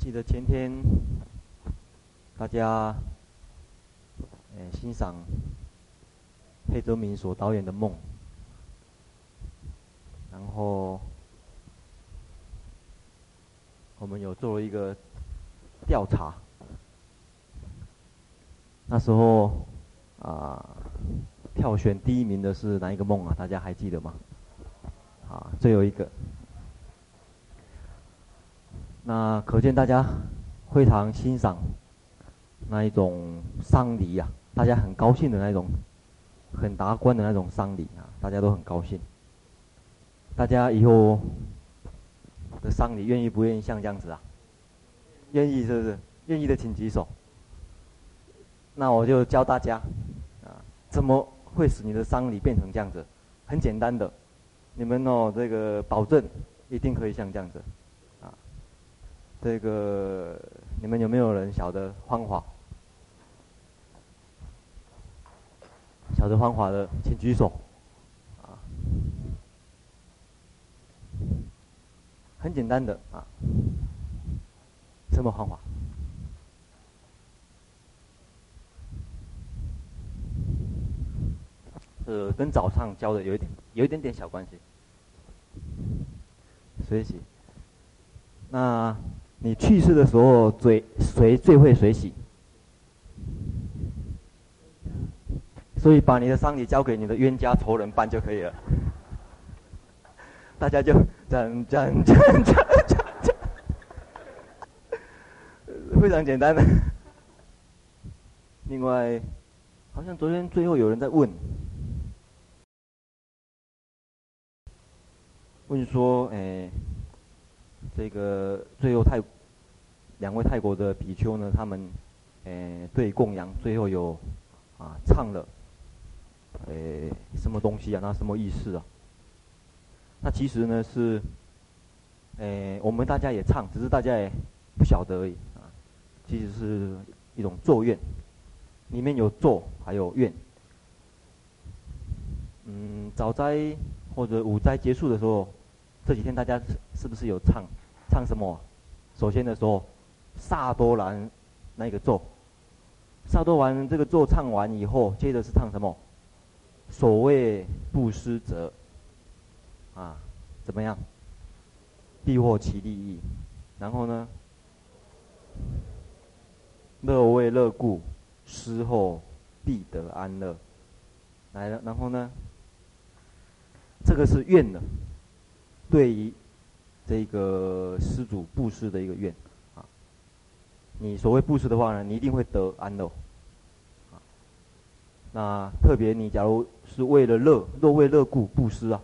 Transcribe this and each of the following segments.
记得前天大家诶欣赏黑泽明所导演的《梦》，然后我们有做了一个调查，那时候啊、呃，票选第一名的是哪一个梦啊？大家还记得吗？啊，最后一个。那可见大家非常欣赏那一种丧礼呀，大家很高兴的那种，很达观的那种丧礼啊，大家都很高兴。大家以后的丧礼愿意不愿意像这样子啊？愿意是不是？愿意的请举手。那我就教大家啊，怎么会使你的丧礼变成这样子？很简单的，你们哦，这个保证一定可以像这样子。这个你们有没有人晓得方法？晓得方法的，请举手。啊，很简单的啊，什么方法？呃，跟早上教的有一点，有一点点小关系。学习，那。你去世的时候，最谁最会随喜？所以把你的丧礼交给你的冤家仇人办就可以了。大家就这样这样这样这样这样，非常简单的。另外，好像昨天最后有人在问，问说，哎。这个最后泰两位泰国的比丘呢，他们诶对供养最后有啊唱了诶什么东西啊？那什么意思啊？那其实呢是诶我们大家也唱，只是大家也不晓得而已啊。其实是一种咒怨，里面有咒还有怨。嗯，早斋或者午斋结束的时候，这几天大家是不是有唱？唱什么？首先的时候，萨多兰那个咒，萨多兰这个咒唱完以后，接着是唱什么？所谓布施者，啊，怎么样？必获其利益。然后呢？乐为乐故，施后必得安乐。来了，然后呢？这个是愿的，对于。这个施主布施的一个愿，啊，你所谓布施的话呢，你一定会得安乐，啊，那特别你假如是为了乐，若为乐故布施啊，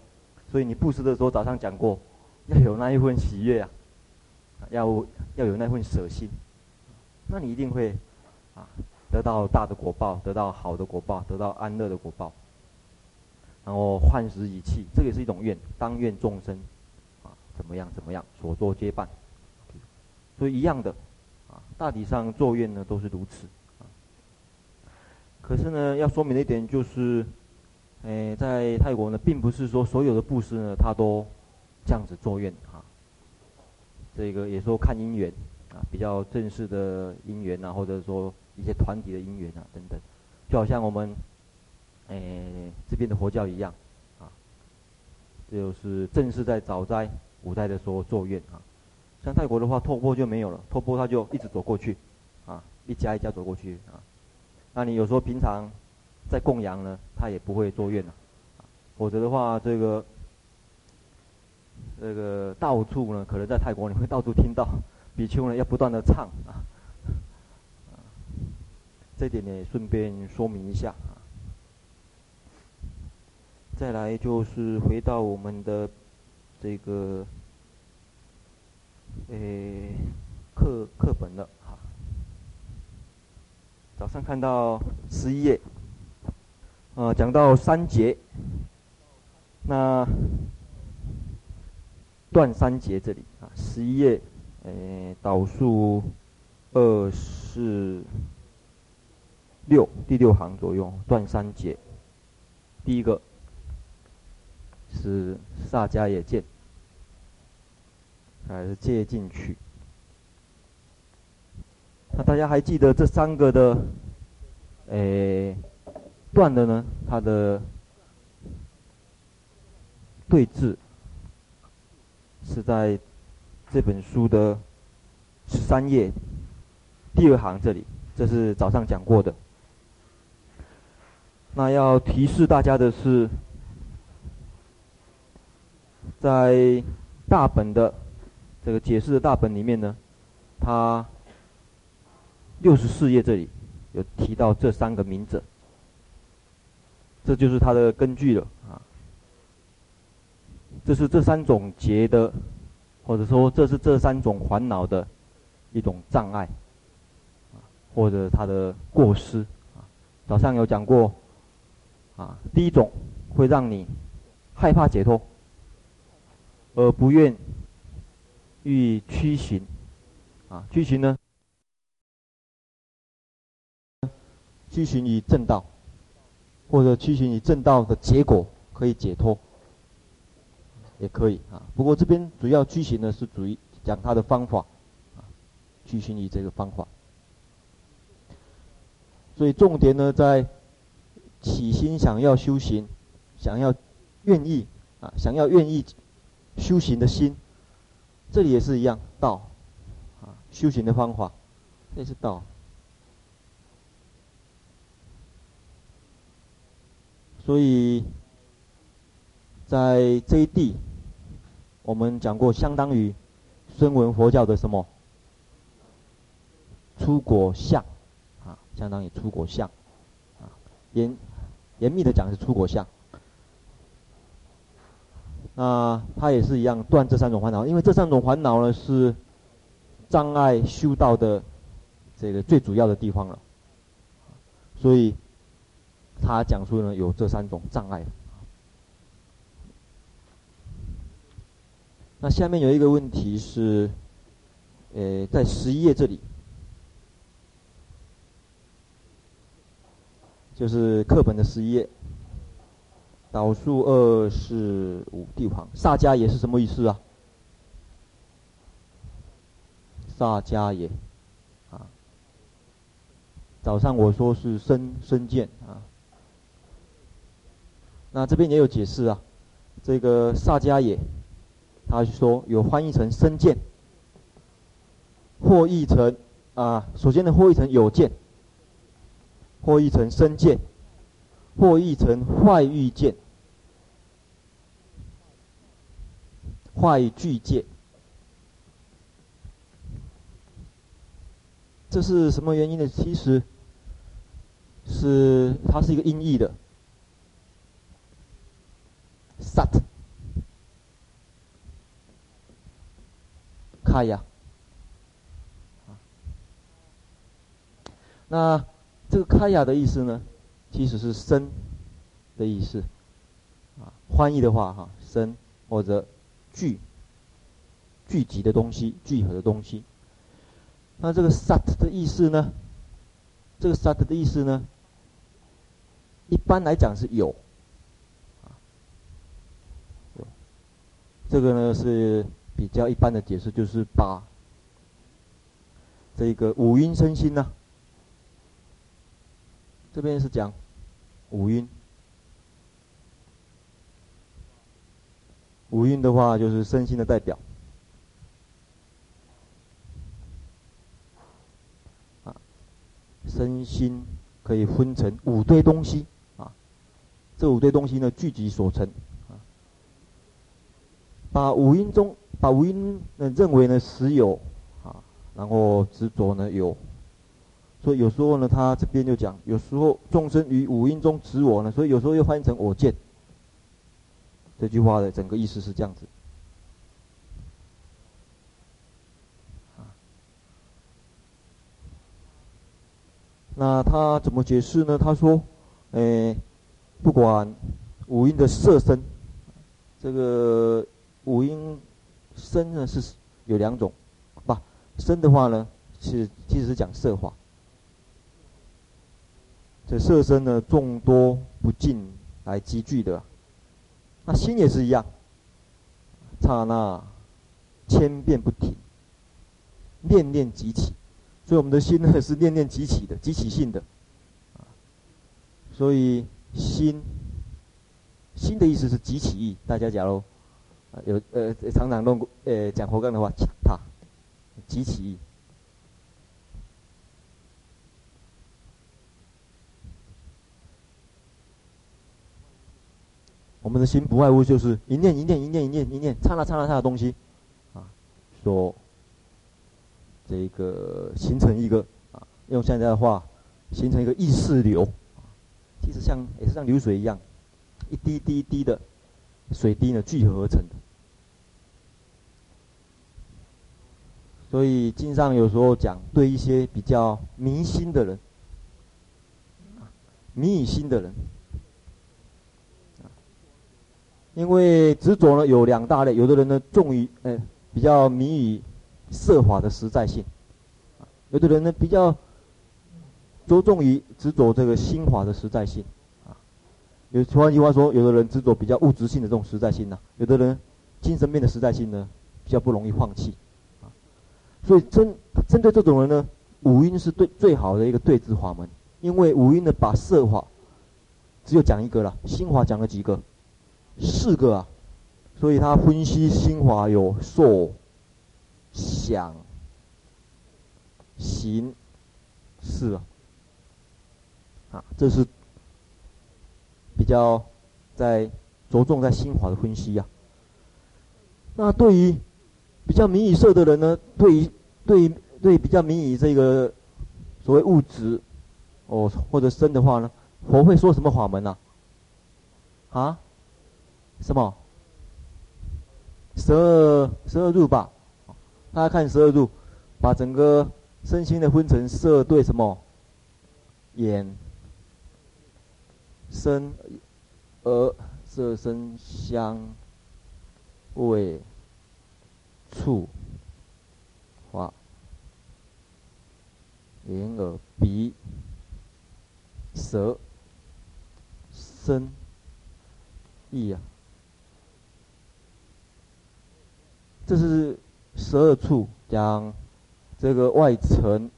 所以你布施的时候早上讲过，要有那一份喜悦啊，要要有那份舍心，那你一定会啊得到大的果报，得到好的果报，得到安乐的果报，然后换食以气，这也是一种愿，当愿众生。怎么样？怎么样？所作皆办，所以一样的，啊，大体上作愿呢都是如此，啊。可是呢，要说明的一点就是，诶，在泰国呢，并不是说所有的布施呢，他都这样子作愿啊。这个也说看因缘，啊，比较正式的因缘啊，或者说一些团体的因缘啊等等，就好像我们，诶，这边的佛教一样，啊，就是正式在早斋。古代的时候作愿啊，像泰国的话，托钵就没有了，托钵他就一直走过去，啊，一家一家走过去啊。那你有时候平常在供养呢，他也不会作愿了，否则的话，这个这个到处呢，可能在泰国你会到处听到 比丘呢要不断的唱啊，这点呢顺便说明一下啊。再来就是回到我们的。这个，诶，课课本了哈。早上看到十一页，啊，讲到三节，那断三节这里啊，十一页，诶，导数二四六第六行左右，断三节，第一个。是萨迦也见，还是借进去？那大家还记得这三个的，诶，断的呢？它的对峙是在这本书的十三页第二行这里，这是早上讲过的。那要提示大家的是，在大本的这个解释的大本里面呢，它六十四页这里有提到这三个名者，这就是它的根据了啊。这是这三种结的，或者说这是这三种烦恼的一种障碍，或者它的过失啊。早上有讲过。啊，第一种会让你害怕解脱，而不愿欲趋行。啊，趋行呢？趋行于正道，或者趋行于正道的结果可以解脱，也可以啊。不过这边主要趋行呢是主要讲他的方法，啊，趋行于这个方法。所以重点呢在。起心想要修行，想要愿意啊，想要愿意修行的心，这里也是一样道啊，修行的方法，这是道。所以，在这一地，我们讲过，相当于声闻佛教的什么出国相啊，相当于出国相啊，严。严密的讲是出国相，那它也是一样断这三种烦恼，因为这三种烦恼呢是障碍修道的这个最主要的地方了，所以他讲出呢有这三种障碍。那下面有一个问题是，呃，在十一页这里。就是课本的十一页，倒数二四五地旁，萨迦也是什么意思啊？萨迦也，啊，早上我说是身身见啊，那这边也有解释啊，这个萨迦也，他说有翻译成身见，或译成啊，首先呢，或译成有见。或译成身见，或译成坏欲见，坏具见。这是什么原因呢？其实是它是一个音译的，sat，开呀，那。这个开雅的意思呢，其实是生的意思，啊，翻译的话哈，生或者聚聚集的东西，聚合的东西。那这个 sat 的意思呢？这个 sat 的意思呢，一般来讲是有，啊，有。这个呢是比较一般的解释，就是把这个五蕴身心呢。这边是讲五蕴，五蕴的话就是身心的代表。啊，身心可以分成五堆东西啊，这五堆东西呢聚集所成啊。把五蕴中，把五蕴呢认为呢实有啊，然后执着呢有。所以有时候呢，他这边就讲，有时候众生于五音中执我呢，所以有时候又翻译成我见。这句话的整个意思是这样子。那他怎么解释呢？他说，诶，不管五音的色身，这个五音身呢是有两种，不，身的话呢是其实是讲色法。这色身呢，众多不尽来积聚的，那心也是一样，刹那千变不停，念念即起，所以我们的心呢是念念即起的，即起性的，所以心，心的意思是即起意。大家假如有呃常常弄呃讲佛杠的话，它即起意。我们的心不外乎就是一念一念一念一念一念，刹那刹那刹那的东西，啊，说。这个形成一个啊，用现在的话，形成一个意识流，其实像也是像流水一样，一滴滴滴的水滴呢聚合而成的。所以经上有时候讲，对一些比较迷心的人，迷以心的人，因为执着呢有两大类，有的人呢重于呃比较迷于。色法的实在性，有的人呢比较着重于执着这个心法的实在性，啊，有换句话说，有的人执着比较物质性的这种实在性呢，有的人精神面的实在性呢比较不容易放弃，啊，所以针针对这种人呢，五蕴是对最好的一个对治法门，因为五蕴呢把色法只有讲一个了，心法讲了几个，四个啊，所以他分析心法有受。想、行、识啊，啊，这是比较在着重在心法的分析啊。那对于比较迷以色的人呢，对于对对比较迷以这个所谓物质哦或者身的话呢，佛会说什么法门呢？啊？啊？什么？十二十二入吧。大家看十二入，把整个身心的分成色对什么？眼、身、耳、色、声、香、味、触、法、眼、耳、鼻、舌、身、意啊，这是。十二处讲这个外层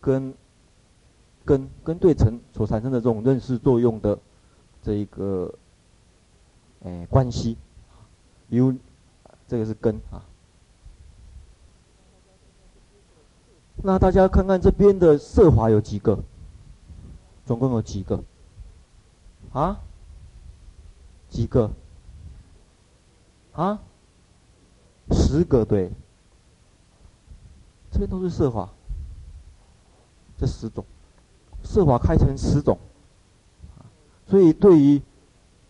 跟根跟对尘所产生的这种认识作用的这一个诶关系，比如这个是根啊。那大家看看这边的色华有几个？总共有几个？啊？几个？啊？十个对，这边都是色法，这十种，色法开成十种，所以对于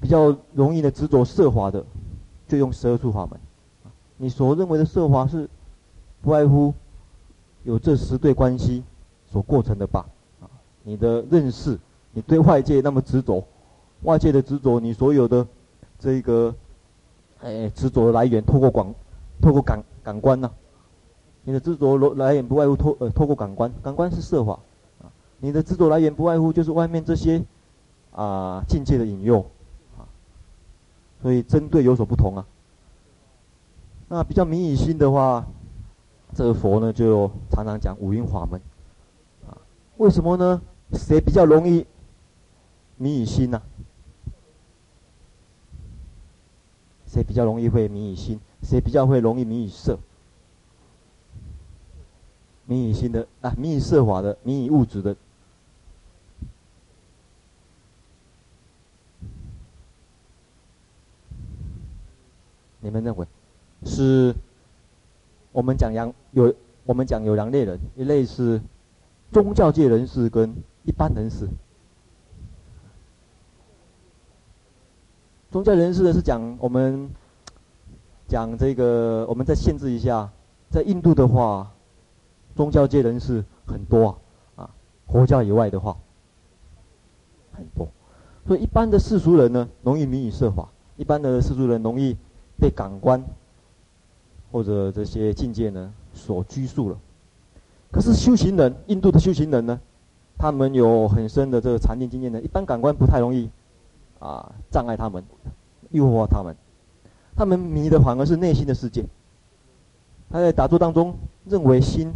比较容易的执着色法的，就用十二处法门。你所认为的色法是，不外乎有这十对关系所构成的吧？你的认识，你对外界那么执着，外界的执着，你所有的这个，哎，执着的来源，透过广。透过感感官呐、你的执着来源不外乎透呃透过感官，感官是色法啊。你的执着来源不外乎就是外面这些啊境界的引诱啊，所以针对有所不同啊。那比较迷以心的话，这个佛呢就常常讲五蕴法门啊。为什么呢？谁比较容易迷以心呢、谁比较容易会迷以心？谁比较会容易迷以色？迷以心的啊，迷以色法的，迷以物质的。你们认为是？我们讲两有，我们讲有两类人，一类是宗教界人士跟一般人士。宗教人士的是讲我们。讲这个，我们再限制一下，在印度的话，宗教界人士很多啊，啊，佛教以外的话很多，所以一般的世俗人呢，容易迷以色法；一般的世俗人容易被感官或者这些境界呢所拘束了。可是修行人，印度的修行人呢，他们有很深的这个禅定经验呢，一般感官不太容易啊障碍他们诱惑他们。他们迷的反而是内心的世界。他在打坐当中认为心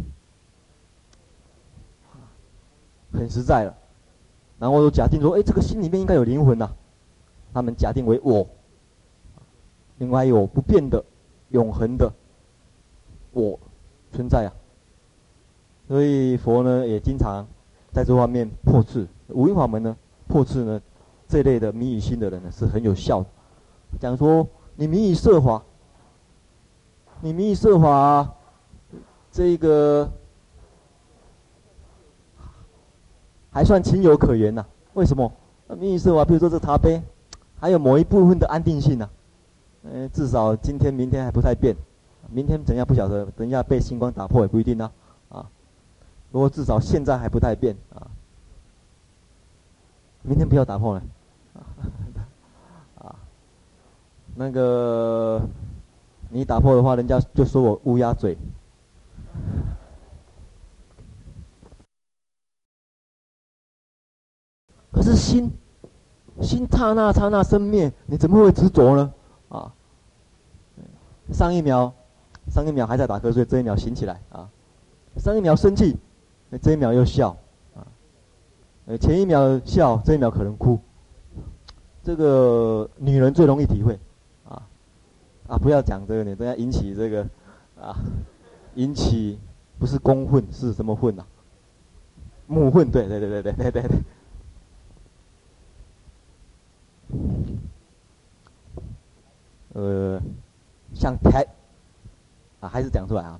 很实在了。然后又假定说哎这个心里面应该有灵魂呐他们假定为我。另外有不变的永恒的我存在啊。所以佛呢也经常在这方面破斥。五蕴法门呢破斥呢这类的迷以心的人呢是很有效的。讲说你迷以色法，你迷以色法，这个还算情有可原呐、为什么？迷以色法，比如说这茶杯，还有某一部分的安定性呐、啊。嗯，至少今天、明天还不太变，明天怎样不晓得，等一下被星光打破也不一定呢、啊。啊，不过至少现在还不太变啊。明天不要打破了，啊，那个你打破的话，人家就说我乌鸦嘴。可是心，心刹那刹那生灭，你怎么会执着呢？啊，上一秒，上一秒还在打瞌睡，这一秒醒起来啊，上一秒生气，这一秒又笑，啊，前一秒笑，这一秒可能哭，这个女人最容易体会，啊，不要讲这个，你等下引起这个啊，引起不是公混是什么混啊？母混，对对对对对对对对。呃，像台啊，还是讲出来啊，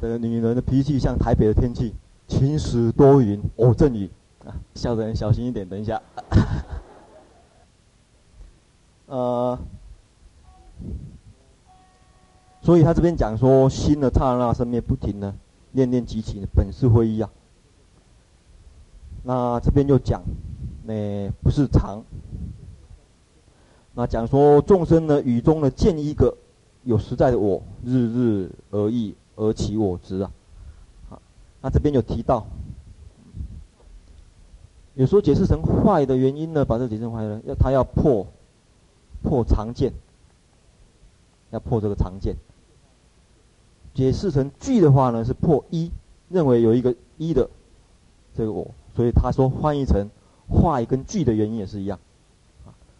这个女人的脾气像台北的天气，晴时多云，偶、阵雨。啊，笑的人小心一点，等一下。呃。所以他这边讲说，心的刹那生灭不停呢，念念即起，本是非一啊。那这边就讲，那不是常。那讲说众生呢，语中呢见一个有实在的我，日日而异而起我执啊。那这边有提到，有时候解释成坏的原因呢，把这解释成坏呢，要他要破破常见，要破这个常见。解释成句的话呢，是破一，认为有一个一的这个我，所以他说翻译成坏跟句的原因也是一样。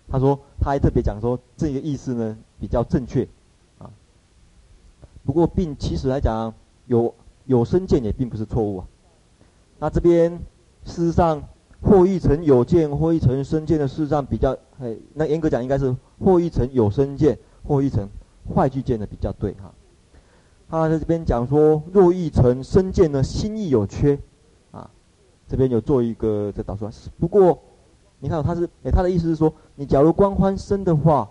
他说，他还特别讲说，这个意思呢比较正确，啊，不过并其实来讲，有有生见也并不是错误啊。那这边事实上，或译成有见，或译成生见的事实上比较，哎，那严格讲应该是或译成有生见，或译成坏句见的比较对哈。他在这边讲说，若译成生见呢，心意有缺，啊，这边有做一个这导出来，不过。你看，他是哎，他的意思是说，你假如观欢身的话，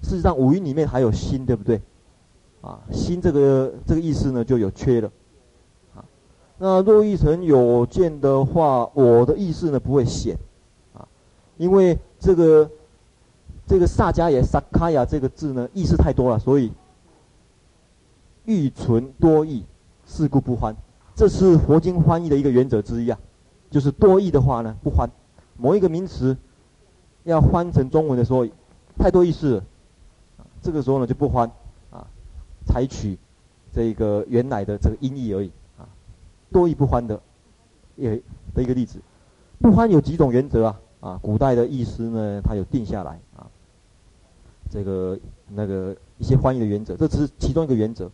事实上五蕴里面还有心，对不对？啊，心这个这个意思呢就有缺了。啊，那若译成有见的话，我的意思呢不会显，啊，因为这个这个萨迦耶萨卡亚这个字呢意思太多了，所以欲存多义，是故不欢。这是佛经翻译的一个原则之一啊，就是多义的话呢不欢。某一个名词要翻成中文的时候，太多意思了，这个时候呢就不翻，啊，采取这个原来的这个音译而已，啊，多义不翻的，也的一个例子。不翻有几种原则啊，啊，古代的译师呢，他有定下来啊，这个那个一些翻译的原则，这只是其中一个原则。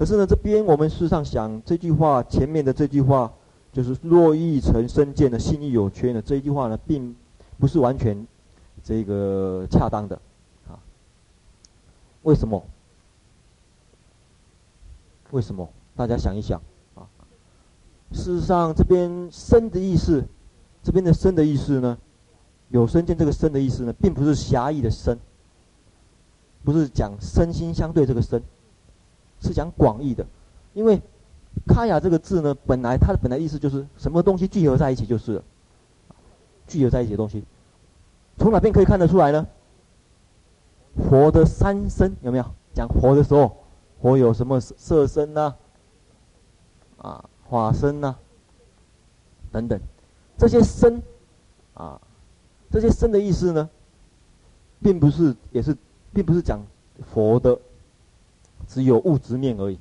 可是呢，这边我们事实上想这句话前面的这句话。就是若欲成生见的心意有缺呢，这一句话呢，并不是完全这个恰当的，啊，为什么？为什么？大家想一想啊。事实上，这边生的意思，这边的生的意思呢，有生见这个生的意思呢，并不是狭义的生，不是讲身心相对这个生，是讲广义的，因为。卡雅这个字呢，本来它的本来意思就是什么东西聚合在一起就是了，聚合在一起的东西，从哪边可以看得出来呢？佛的三身有没有？讲佛的时候，佛有什么色身呐？啊，法身呐？等等，这些身，啊，这些身的意思呢，并不是，也是，并不是讲佛的只有物质面而已。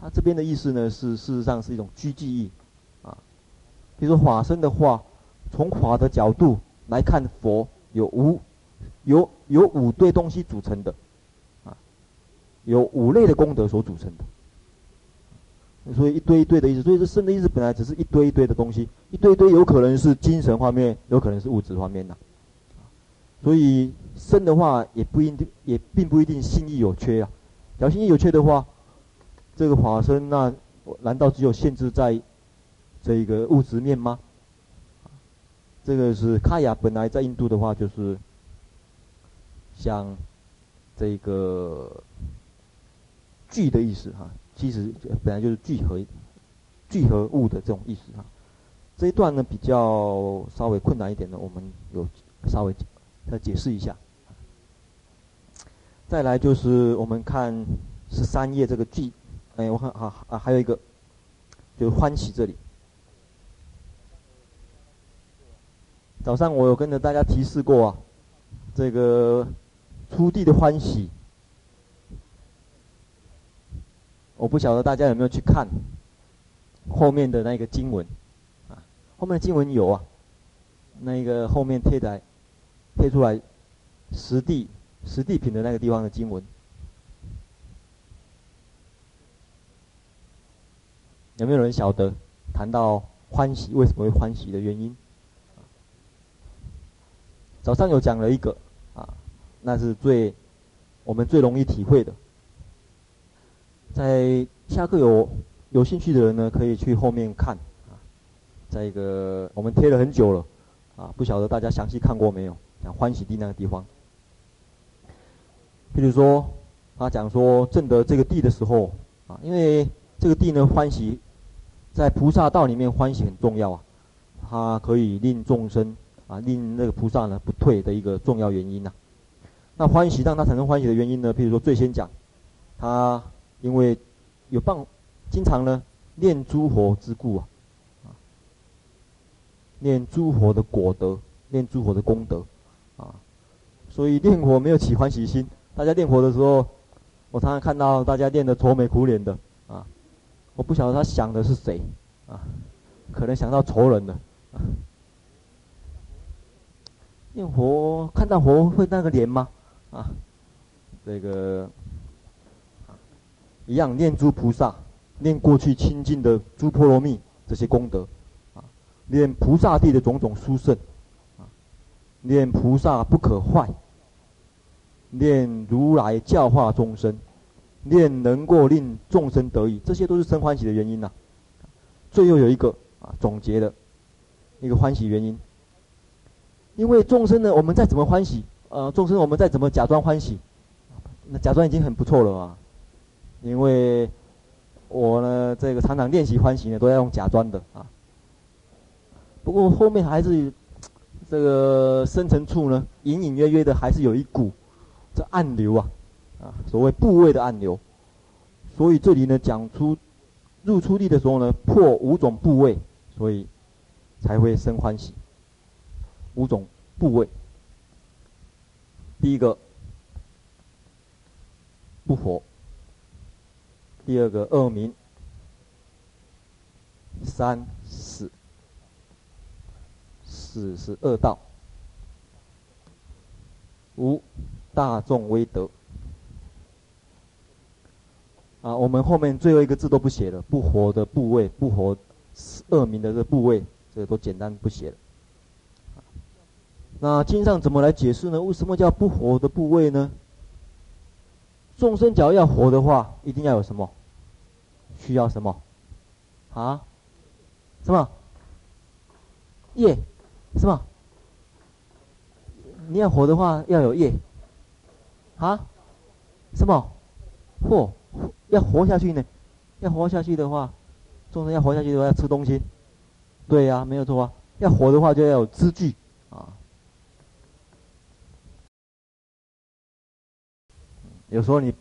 他这边的意思呢，是事实上是一种居寂义，啊，比如说法身的话，从法的角度来看，佛有五有有五堆东西组成的，啊，有五类的功德所组成的。所以一堆一堆的意思，所以这身的意思本来只是一堆一堆的东西，一堆一堆有可能是精神方面，有可能是物质方面的。所以生的话也不一定，也并不一定心意有缺啊。假如心意有缺的话，这个法身那难道只有限制在这一个物质面吗？这个是卡雅本来在印度的话就是像这个聚的意思哈，其实本来就是聚合聚合物的这种意思哈。这一段呢比较稍微困难一点的，我们有稍微再解释一下。再来就是我们看十三页这个句，哎，我看啊啊还有一个就是欢喜这里。早上我有跟着大家提示过啊，这个初地的欢喜，我不晓得大家有没有去看后面的那个经文啊？后面的经文有啊，那个后面贴在贴出来实地实地品的那个地方的经文，有没有人晓得谈到欢喜为什么会欢喜的原因？早上有讲了一个，啊，那是最我们最容易体会的。在下课有有兴趣的人呢，可以去后面看，啊，在一个我们贴了很久了，啊，不晓得大家详细看过没有？欢喜地那个地方，譬如说他讲说证得这个地的时候，啊，因为这个地呢欢喜，在菩萨道里面欢喜很重要啊，它可以令众生。啊，令那个菩萨呢不退的一个重要原因呐、啊。那欢喜让他产生欢喜的原因呢？譬如说，最先讲，他因为有办，经常呢念诸佛之故啊，念诸佛的果德，念诸佛的功德，所以念佛没有起欢喜心。大家念佛的时候，我常常看到大家念得愁眉苦脸的，啊，我不晓得他想的是谁，啊，可能想到仇人了，啊。念佛看到佛会那个脸吗？啊，这个一样念诸菩萨，念过去清净的诸波罗蜜这些功德，啊，念菩萨地的种种殊胜，啊，念菩萨不可坏，念如来教化众生，念能够令众生得益，这些都是生欢喜的原因呐、最后有一个啊总结的一个欢喜原因。因为众生呢，我们再怎么欢喜，呃，众生我们再怎么假装欢喜，那假装已经很不错了嘛。因为我呢，这个常常练习欢喜呢，都要用假装的啊。不过后面还是这个深层处呢，隐隐约约的还是有一股这暗流啊，啊，所谓部位的暗流。所以这里呢，讲出入出地的时候呢，破五种部位，所以才会生欢喜。五种部位，第一个不活，第二个恶名，三死，死是恶道，五大众威德。啊，我们后面最后一个字都不写了，不活的部位，不活恶名的这部位，这个都简单不写了。那经上怎么来解释呢？为什么叫不活的部位呢？众生脚要活的话，一定要有什么？需要什么？啊？什么？业？什么？你要活的话，要有业。啊？什么？活？要活下去呢？要活下去的话，众生要活下去的话，要吃东西。对呀、没有错啊。要活的话，就要有资具啊。有时候你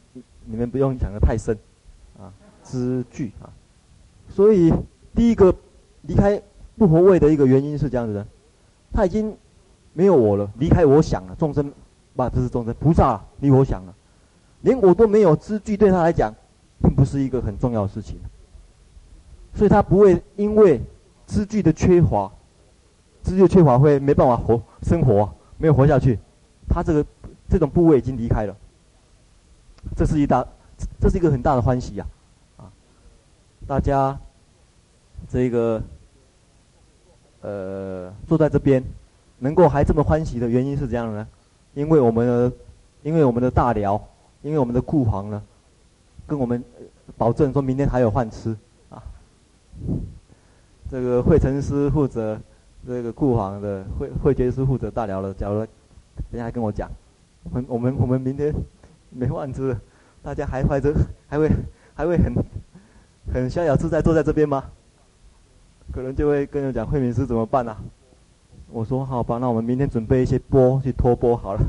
你们不用讲的太深，啊，知具啊，所以第一个离开不活位的一个原因是这样子的，他已经没有我了，离开我想了，众生，不，不是众生，菩萨你我想了，连我都没有知具，对他来讲，并不是一个很重要的事情，所以他不会因为资具的缺乏，资具缺乏会没办法活生活，没有活下去，他这个这种部位已经离开了，这是一大，这是一个很大的欢喜呀，啊，大家这个呃坐在这边，能够还这么欢喜的原因是怎样的呢，因为我们的因为我们的大寮，因为我们的库房呢，跟我们保证说明天还有饭吃啊。这个惠成师负责这个库房的，惠惠觉师负责大寮的。假如等下跟我讲，我们我们我们明天没饭吃，大家还怀着还会还会很很逍遥自在坐在这边吗？可能就会跟人讲惠明师怎么办啊？我说好吧，那我们明天准备一些钵去托钵好了。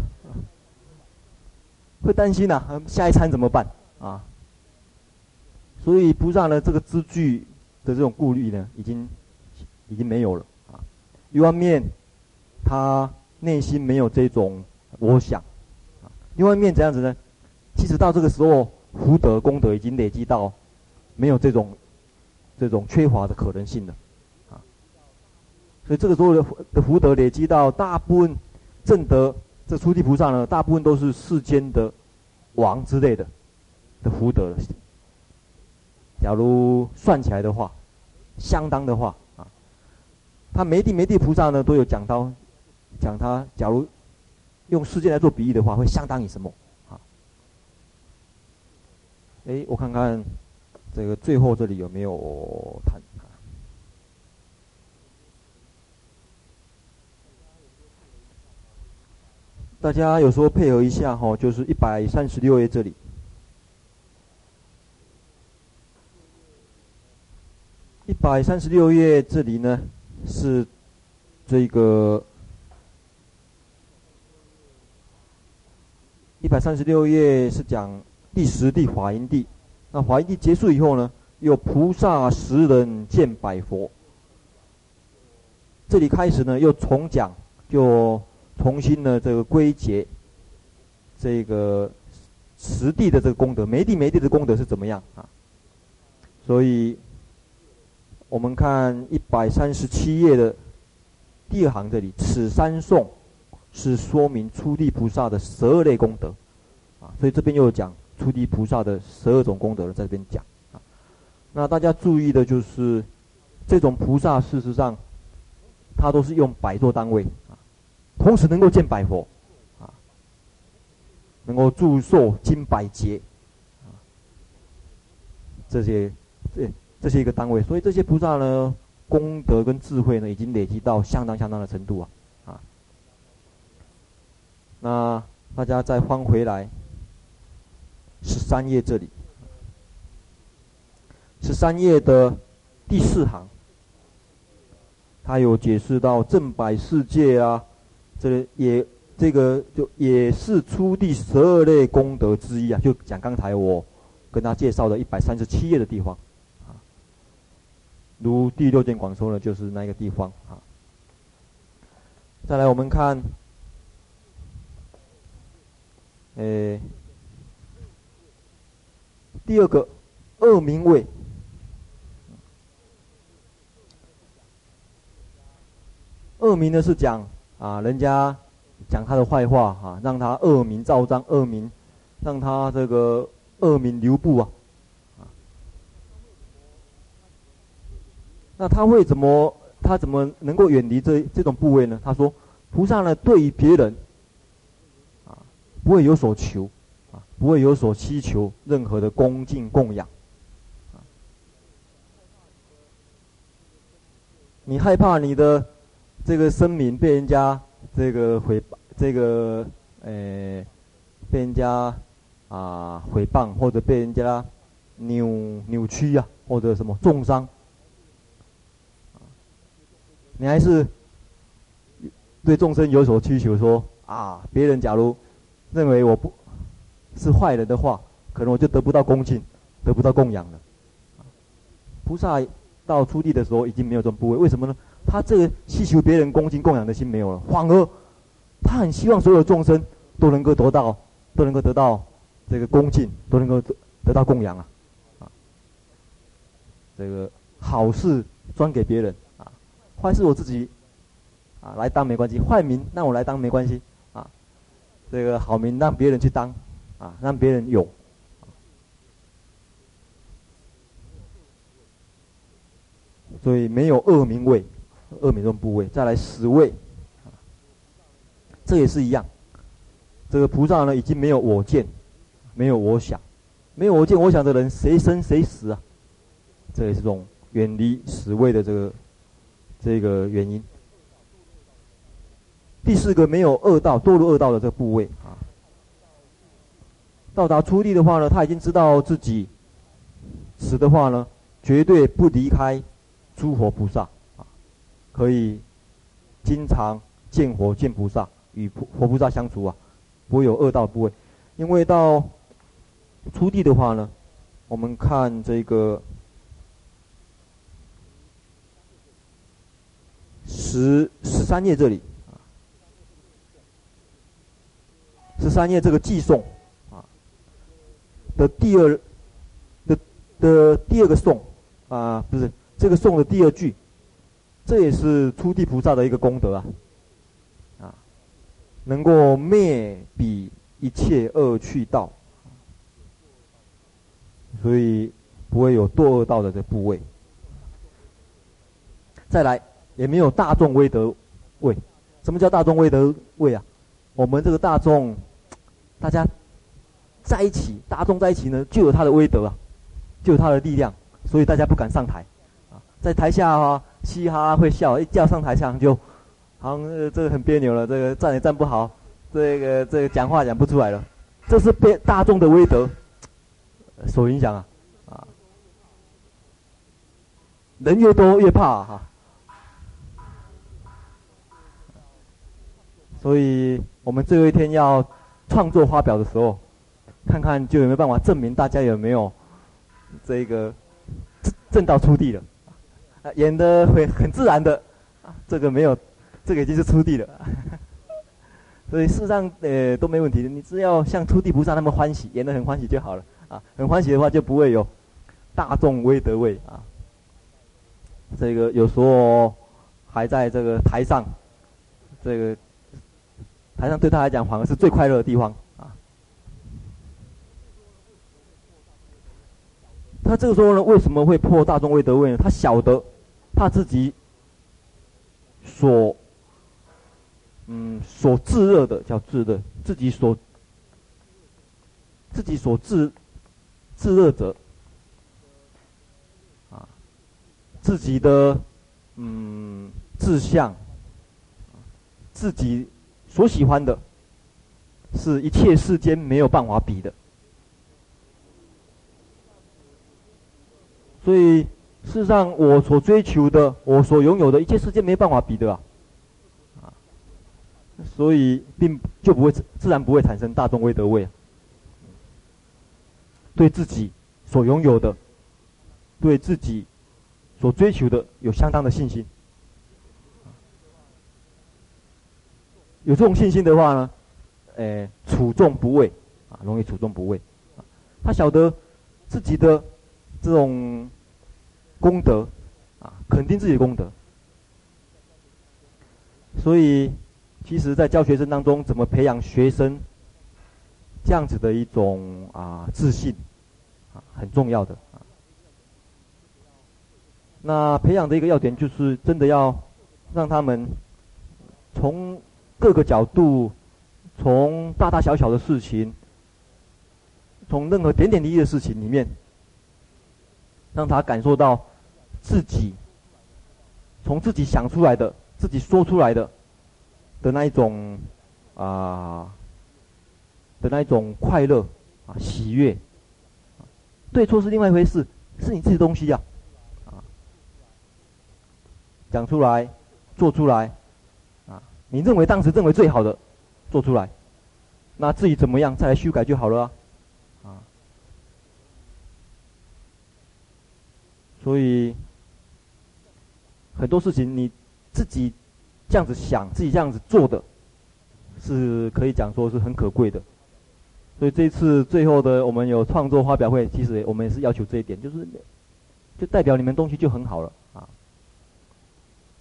会担心呐、下一餐怎么办啊？所以菩萨呢，这个支具的这种顾虑呢，已经已经没有了啊。一方面，他内心没有这种我想啊；另外一面怎样子呢？其实到这个时候，福德功德已经累积到没有这种这种缺乏的可能性了。所以这个时候的的福德累积到大部分正德这初地菩萨呢，大部分都是世间的王之类的的福德。假如算起来的话，相当的话啊，他没地没地菩萨呢都有讲到，讲他假如用世界来做比喻的话，会相当于什么啊？哎，我看看这个最后这里有没有谈啊？大家有时候配合一下哈，就是一百三十六页这里。一百三十六页这里呢，是这个一百三十六页是讲第十地法音地。那法音地结束以后呢，有菩萨十人见百佛。这里开始呢，又重讲，就重新呢这个归结这个实地的这个功德，没地没地的功德是怎么样啊？所以。我们看一百三十七页的第二行这里，此三颂是说明初地菩萨的十二类功德，啊，所以这边又讲初地菩萨的十二种功德在这边讲，啊，那大家注意的就是，这种菩萨事实上，他都是用百做单位，同时能够见百佛，啊，能够祝寿金百劫，啊，这些这。这是一个单位，所以这些菩萨呢，功德跟智慧呢，已经累积到相当相当的程度啊，啊。那大家再翻回来，十三页这里，十三页的第四行，他有解释到正百世界啊，这也这个就也是出地十二类功德之一啊，就讲刚才我跟他介绍的一百三十七页的地方。啊如第六件广说呢，就是那个地方啊。再来，我们看，诶，第二个恶名位，恶名呢是讲啊，人家讲他的坏话啊，让他恶名昭彰，恶名让他这个恶名留步啊。那他会怎么？他怎么能够远离这这种部位呢？他说：“菩萨呢，对于别人，啊，不会有所求，啊，不会有所希求，任何的恭敬供养，啊，你害怕你的这个声明被人家这个毁，这个呃，被人家啊毁谤，或者被人家扭扭曲，啊，或者什么重伤。”你还是对众生有所需求，说啊，别人假如认为我不是坏人的话，可能我就得不到恭敬，得不到供养了。菩萨到初地的时候已经没有这种部位，为什么呢？他这个希求别人恭敬供养的心没有了，反而他很希望所有众生都能够得到，都能够得到这个恭敬，都能够得到供养啊。啊，这个好事专给别人啊，坏事我自己啊来当没关系，坏名让我来当没关系啊，这个好名让别人去当啊，让别人有。所以没有恶名位，恶名这种部位，再来十位，这也是一样。这个菩萨呢，已经没有我见，没有我想，没有我见我想的人，谁生谁死啊？这也是种远离十位的这个这个原因。第四个，没有恶道堕入恶道的这个部位啊。到达初地的话呢，他已经知道自己死的话呢，绝对不离开。诸佛菩萨，可以经常见佛见菩萨，与佛菩萨相处啊，不会有恶道部位。因为到初地的话呢，我们看这个十十三页这里啊，十三页这个寄颂啊的第二的的第二个颂啊，不是。这个颂的第二句，这也是初地菩萨的一个功德啊，啊，能够灭彼一切恶趣道，所以不会有堕恶道的这部位。再来，也没有大众威德位。什么叫大众威德位啊？我们这个大众，大家在一起，大众在一起呢，就有他的威德啊，就有他的力量，所以大家不敢上台。在台下哈、啊，嘻哈会笑，一叫上台上就，好像这个很别扭了，这个站也站不好，这个这个讲话讲不出来了，这是被大众的威德所影响啊，啊，人越多越怕哈、所以我们最后一天要创作发表的时候，看看就有没有办法证明大家有没有这个正道出地了。啊，演的会很自然的，啊，这个没有，这个已经是出地了，所以事实上呃都没问题的，你只要像出地菩萨那么欢喜，演的很欢喜就好了，啊，很欢喜的话就不会有大众威德位啊，这个有时候还在这个台上，这个台上对他来讲反而是最快乐的地方。他这个时候呢，为什么会破大众未得位呢？他晓得，他自己所，嗯，所炙热的叫炙热，自己所，自己所炙，炙热者，啊，自己的，嗯，志向，自己所喜欢的，是一切世间没有办法比的。所以，事实上，我所追求的，我所拥有的一切世界没办法比的啊，啊，所以并就不会自然不会产生大众威德位。对自己所拥有的，对自己所追求的，有相当的信心。有这种信心的话呢，诶，处众不畏啊，容易处众不畏。他晓得自己的。这种功德啊，肯定自己的功德。所以，其实，在教学生当中，怎么培养学生这样子的一种啊自信啊，很重要的啊。那培养的一个要点，就是真的要让他们从各个角度，从大大小小的事情，从任何点点滴滴的事情里面。让他感受到自己从自己想出来的、自己说出来的的那一种啊的那一种快乐啊喜悦，对错是另外一回事，是你自己的东西呀啊，讲出来、做出来啊，你认为当时认为最好的做出来，那自己怎么样再来修改就好了。所以很多事情你自己这样子想，自己这样子做的，是可以讲说是很可贵的。所以这一次最后的我们有创作发表会，其实我们也是要求这一点，就是就代表你们东西就很好了啊。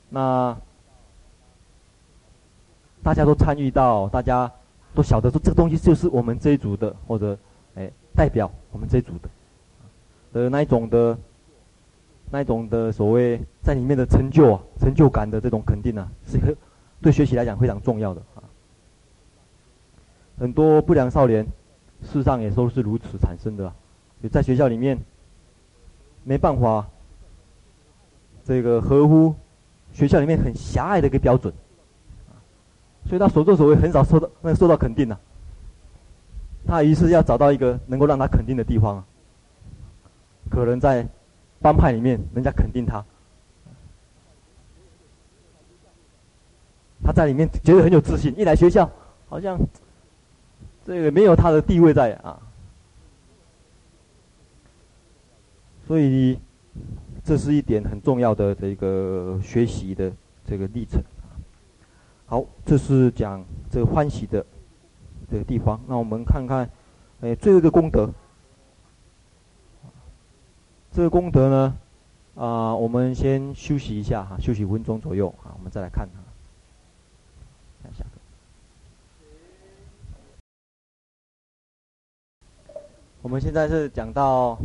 那大家都参与到，大家都晓得说这个东西就是我们这一组的，或者哎代表我们这一组的的那一种的。那一种的所谓在里面的成就啊，成就感的这种肯定啊，是很对学习来讲非常重要的啊。很多不良少年，事实上也都是如此产生的啊。在学校里面，没办法，这个合乎学校里面很狭隘的一个标准，所以他所作所为很少受到那受到肯定啊。他于是要找到一个能够让他肯定的地方，可能在。帮派里面，人家肯定他，他在里面觉得很有自信。一来学校，好像这个没有他的地位在啊，所以这是一点很重要的这个学习的这个历程。好，这是讲这个欢喜的这个地方。那我们看看，哎，最后一个功德。这个功德呢，啊、我们先休息一下哈，休息五分钟左右啊，我们再来看哈。看下我们现在是讲到，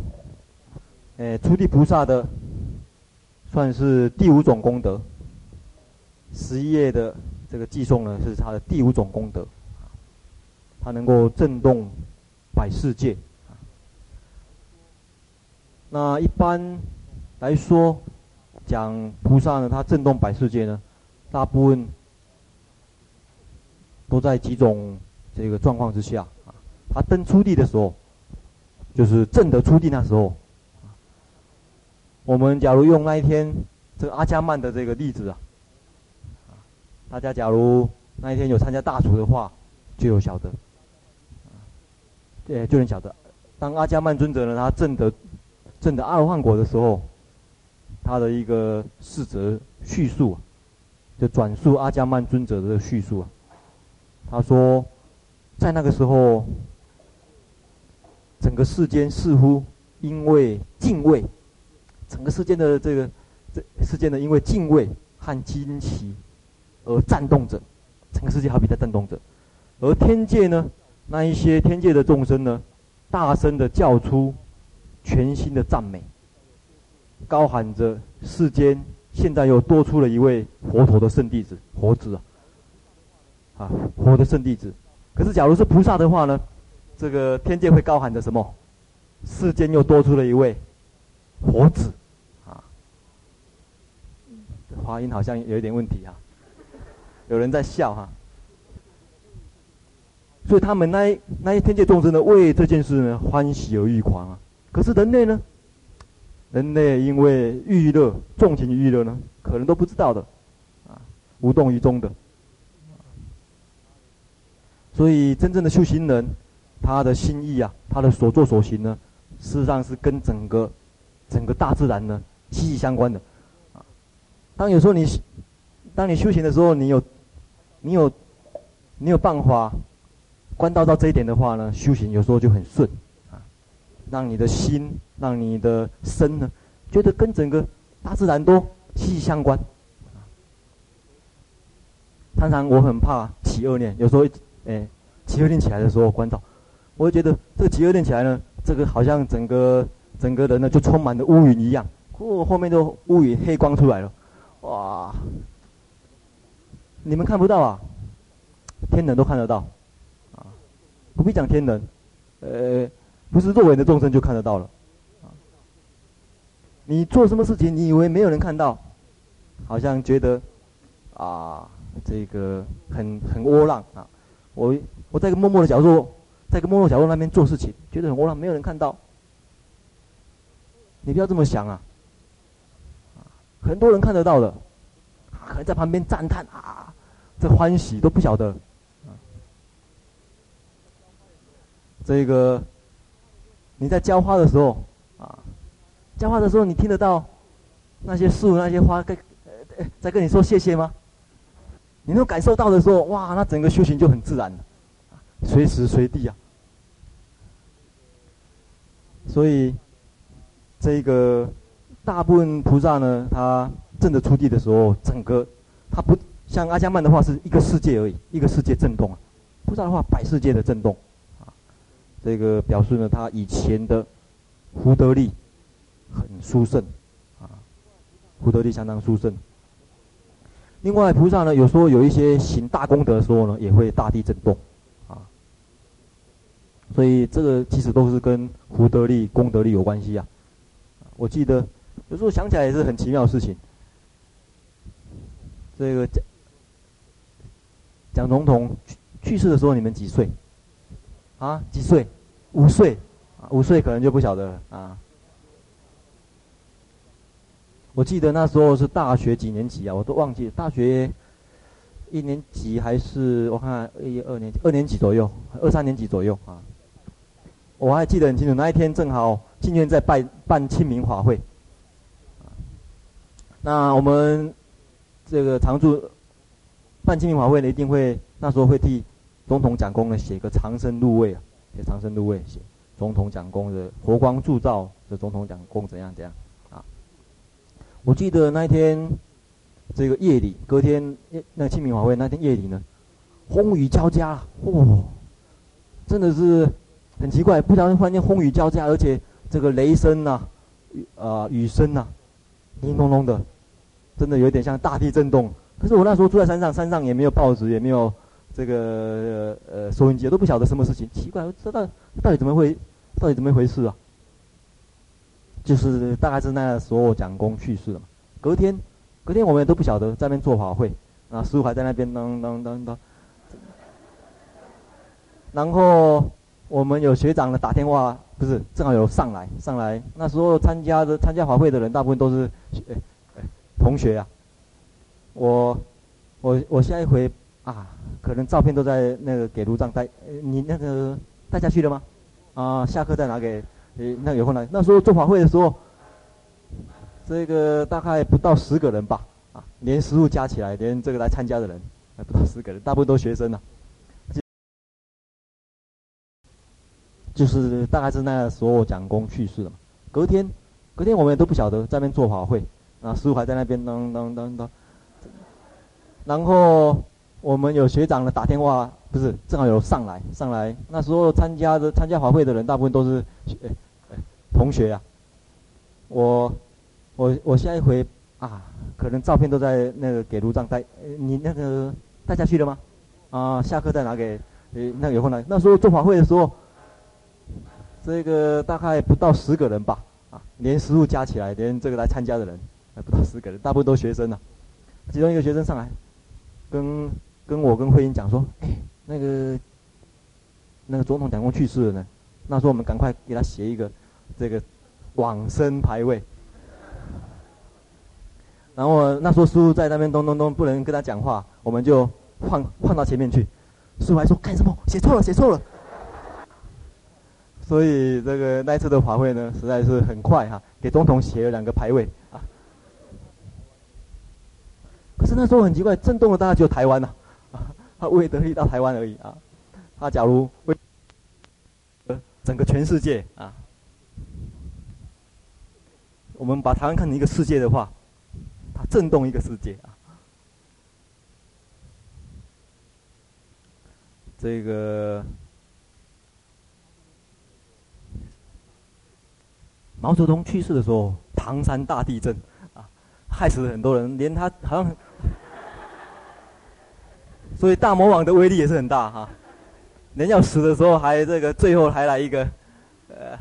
哎，初地菩萨的，算是第五种功德。十一页的这个偈颂呢，是他的第五种功德，他能够震动百世界。那一般来说，讲菩萨呢，他震动百世界呢，大部分都在几种这个状况之下啊。他登初地的时候，就是正得初地那时候。我们假如用那一天这个阿迦曼的这个例子啊，大家假如那一天有参加大厨的话，就有晓得，对，就能晓得。当阿迦曼尊者呢，他正得。证得阿罗汉果的时候，他的一个逝者叙述，就转述阿迦曼尊者的叙述啊。他说，在那个时候，整个世间似乎因为敬畏，整个世间的这个这世间的因为敬畏和惊奇而颤动着，整个世界好比在颤动着，而天界呢，那一些天界的众生呢，大声的叫出。全新的赞美，高喊着世间现在又多出了一位佛陀的圣弟子，佛子啊，啊，佛的圣弟子。可是假如是菩萨的话呢，这个天界会高喊着什么？世间又多出了一位佛子，啊，这发音好像有一点问题啊，有人在笑哈、啊。所以他们那一那一天界众生呢，为这件事呢欢喜而欲狂啊。可是人类呢？人类因为欲乐、纵情欲乐呢，可能都不知道的，啊，无动于衷的。所以真正的修行人，他的心意啊，他的所作所行呢，事实上是跟整个整个大自然呢息息相关的。啊，当有时候你，当你修行的时候，你有，你有，你有办法观照到这一点的话呢，修行有时候就很顺。让你的心，让你的身呢，觉得跟整个大自然都息息相关。常常我很怕起恶念，有时候，哎，起恶念起来的时候，关照，我就觉得这个起恶念起来呢，这个好像整个整个人呢就充满了乌云一样，哦，后面就乌云黑光出来了，哇！你们看不到啊，天人都看得到，啊，不必讲天人，呃。不是肉眼的众生就看得到了，啊！你做什么事情，你以为没有人看到，好像觉得，啊，这个很很窝囊啊！我我在一个默默的角落，在一个默默角落那边做事情，觉得很窝囊，没有人看到。你不要这么想啊！很多人看得到的，可能在旁边赞叹啊，这欢喜都不晓得，这个。你在浇花的时候，啊，浇花的时候，你听得到那些树、那些花跟呃在跟你说谢谢吗？你能感受到的时候，哇，那整个修行就很自然了，随时随地啊。所以，这个大部分菩萨呢，他证得初地的时候，整个他不像阿迦曼的话是一个世界而已，一个世界震动啊。菩萨的话，百世界的震动，这个表示呢，他以前的福德力很殊胜啊，福德力相当殊胜。另外，菩萨呢，有时候有一些行大功德的时候呢，也会大地震动啊。所以这个其实都是跟福德力、功德力有关系啊。我记得有时候想起来也是很奇妙的事情。这个蒋蒋总统去去世的时候，你们几岁？啊，几岁？五岁？啊，五岁可能就不晓得了啊。我记得那时候是大学几年级啊？我都忘记了，大学一年级还是我看看一二年级，二年级左右，二三年级左右啊。我还记得很清楚，那一天正好进院在办办清明法会。那我们这个常驻办清明法会呢，一定会那时候会替总统讲功呢写个长生入位啊，写长生禄位，写总统讲功的佛光铸造的总统讲功怎样怎样啊。我记得那一天这个夜里，隔天那清明晚会那天夜里呢，风雨交加，哦，真的是。很奇怪，不小心忽然间风雨交加，而且这个雷声呐、啊，呃，雨声呐、啊，叮叮咚咚的，真的有点像大地震动。可是我那时候住在山上，山上也没有报纸，也没有这个呃收音机，都不晓得什么事情。奇怪，这到到底怎么会，到底怎么一回事啊？就是大概是那时候讲功去世了嘛。隔天，隔天我们也都不晓得，在那边做法会，啊，师傅还在那边当当当当，然后。我们有学长的打电话，不是正好有上来上来。那时候参加的参加法会的人，大部分都是学、欸欸、同学啊。我我我下一回啊，可能照片都在那个给卢藏带，你那个带下去了吗？啊，下课再拿给呃，那有空来。那时候做法会的时候，这个大概不到十个人吧，啊，连师傅加起来，连这个来参加的人还不到十个人，大部分都学生呢、啊。就是大概是那时候讲功去世了嘛。隔天，隔天我们也都不晓得在那边做法会，啊，师傅还在那边当当当当。然后我们有学长的打电话，不是正好有上来上来。那时候参加的参加法会的人，大部分都是学、欸欸、同学啊。我我我下一回啊，可能照片都在那个给卢藏带，你那个带下去了吗？啊，下课再拿给诶，那个有空来。那时候做法会的时候。这个大概不到十个人吧，啊，连食物加起来，连这个来参加的人还不到十个人，大部分都学生呢、其中一个学生上来，跟跟我跟慧英讲说：“哎，那个那个总统讲功去世了呢，那时候我们赶快给他写一个这个往生牌位。”然后那时候叔叔在那边咚咚咚，不能跟他讲话，我们就换换到前面去。叔叔还说：“干什么？写错了，写错了。”所以这个那次的法会呢，实在是很快哈、给总统写了两个牌位啊。可是那时候很奇怪，震动的大概只有台湾呐，他未得力到台湾而已啊。他假如为整个全世界啊，我们把台湾看成一个世界的话，它震动一个世界啊。这个。毛泽东去世的时候，唐山大地震，啊，害死了很多人，连他好像，所以大魔王的威力也是很大哈。人要死的时候，还这个最后还来一个，呃，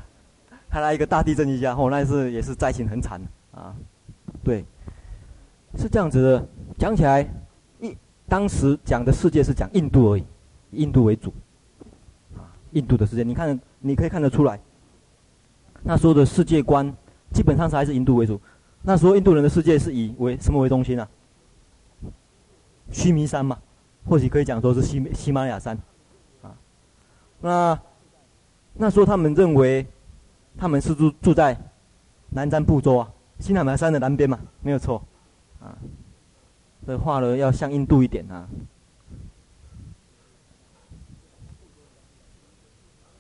还来一个大地震一下，后、哦、那是也是灾情很惨啊。对，是这样子的。讲起来，一当时讲的世界是讲印度而已，印度为主，啊，印度的世界，你看你可以看得出来。那时候的世界观基本上是还是印度为主。那时候印度人的世界是以为什么为中心啊？须弥山嘛，或许可以讲说是喜喜马拉雅山，啊，那那时候他们认为他们是住住在南瞻部洲啊，喜马拉雅山的南边嘛，没有错，啊，这画了要像印度一点啊。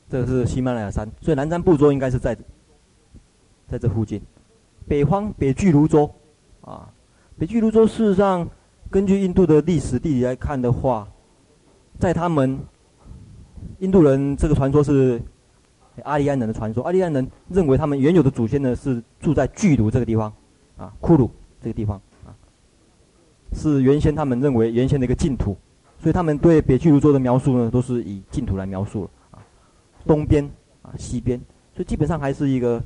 这是喜马拉雅山，所以南瞻部洲应该是在。在这附近，北方北俱芦洲，啊，北俱芦洲事实上，根据印度的历史地理来看的话，在他们印度人这个传说是阿利安人的传说，阿利安人认为他们原有的祖先呢是住在俱芦这个地方，啊，库鲁这个地方，啊，是原先他们认为原先的一个净土，所以他们对北俱芦洲的描述呢都是以净土来描述了，啊，东边啊西边，所以基本上还是一个。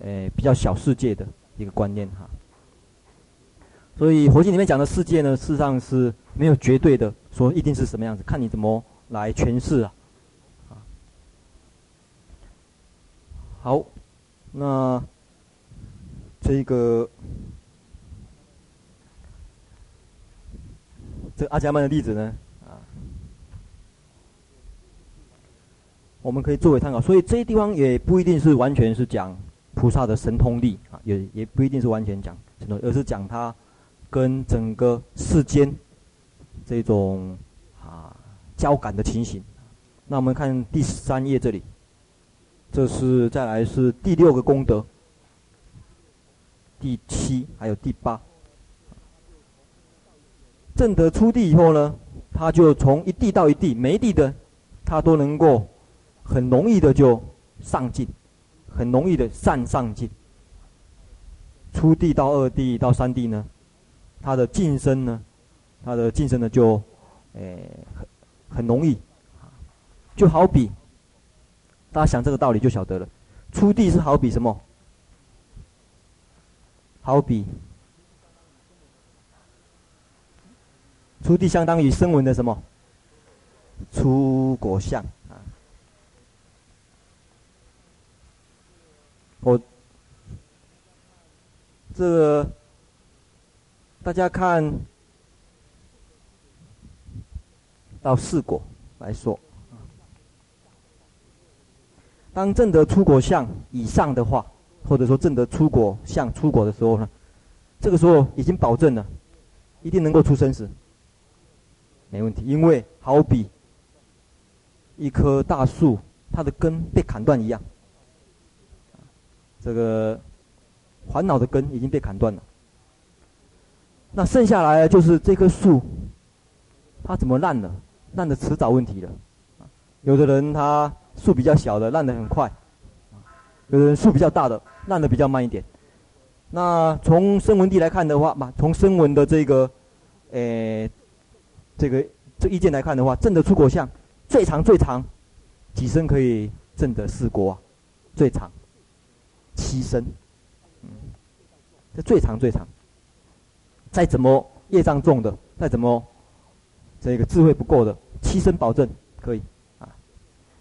诶，比较小世界的一个观念哈，所以佛经里面讲的世界呢，事实上是没有绝对的说一定是什么样子，看你怎么来诠释啊。好，那这个这阿伽曼的例子呢，啊，我们可以作为参考，所以这些地方也不一定是完全是讲。菩萨的神通力啊，也也不一定是完全讲神通，而是讲他跟整个世间这种啊交感的情形。那我们看第三页这里，这是再来是第六个功德，第七还有第八。正得出地以后呢，他就从一地到一地，每一地的他都能够很容易的就上进。很容易的善上进，初地到二地到三地呢，他的晋升呢，他的晋升呢就，诶、很很容易，就好比，大家想这个道理就晓得了，出地是好比什么？好比，出地相当于声闻的什么？出果相啊。我这个大家看到四果来说，当正德出果相以上的话，或者说正德出果相初果的时候呢，这个时候已经保证了，一定能够出生死，没问题，因为好比一棵大树，它的根被砍断一样。这个烦恼的根已经被砍断了，那剩下来就是这棵树，它怎么烂了？烂的迟早问题了。有的人他树比较小的烂的很快，有的人树比较大的烂的比较慢一点。那从声闻地来看的话嘛，从声闻的这个，诶，这个这意见来看的话，证得初果相最长最长几生可以正得四国？最长。七生，嗯，这最长最长。再怎么业障重的，再怎么这个智慧不够的，七生保证可以啊。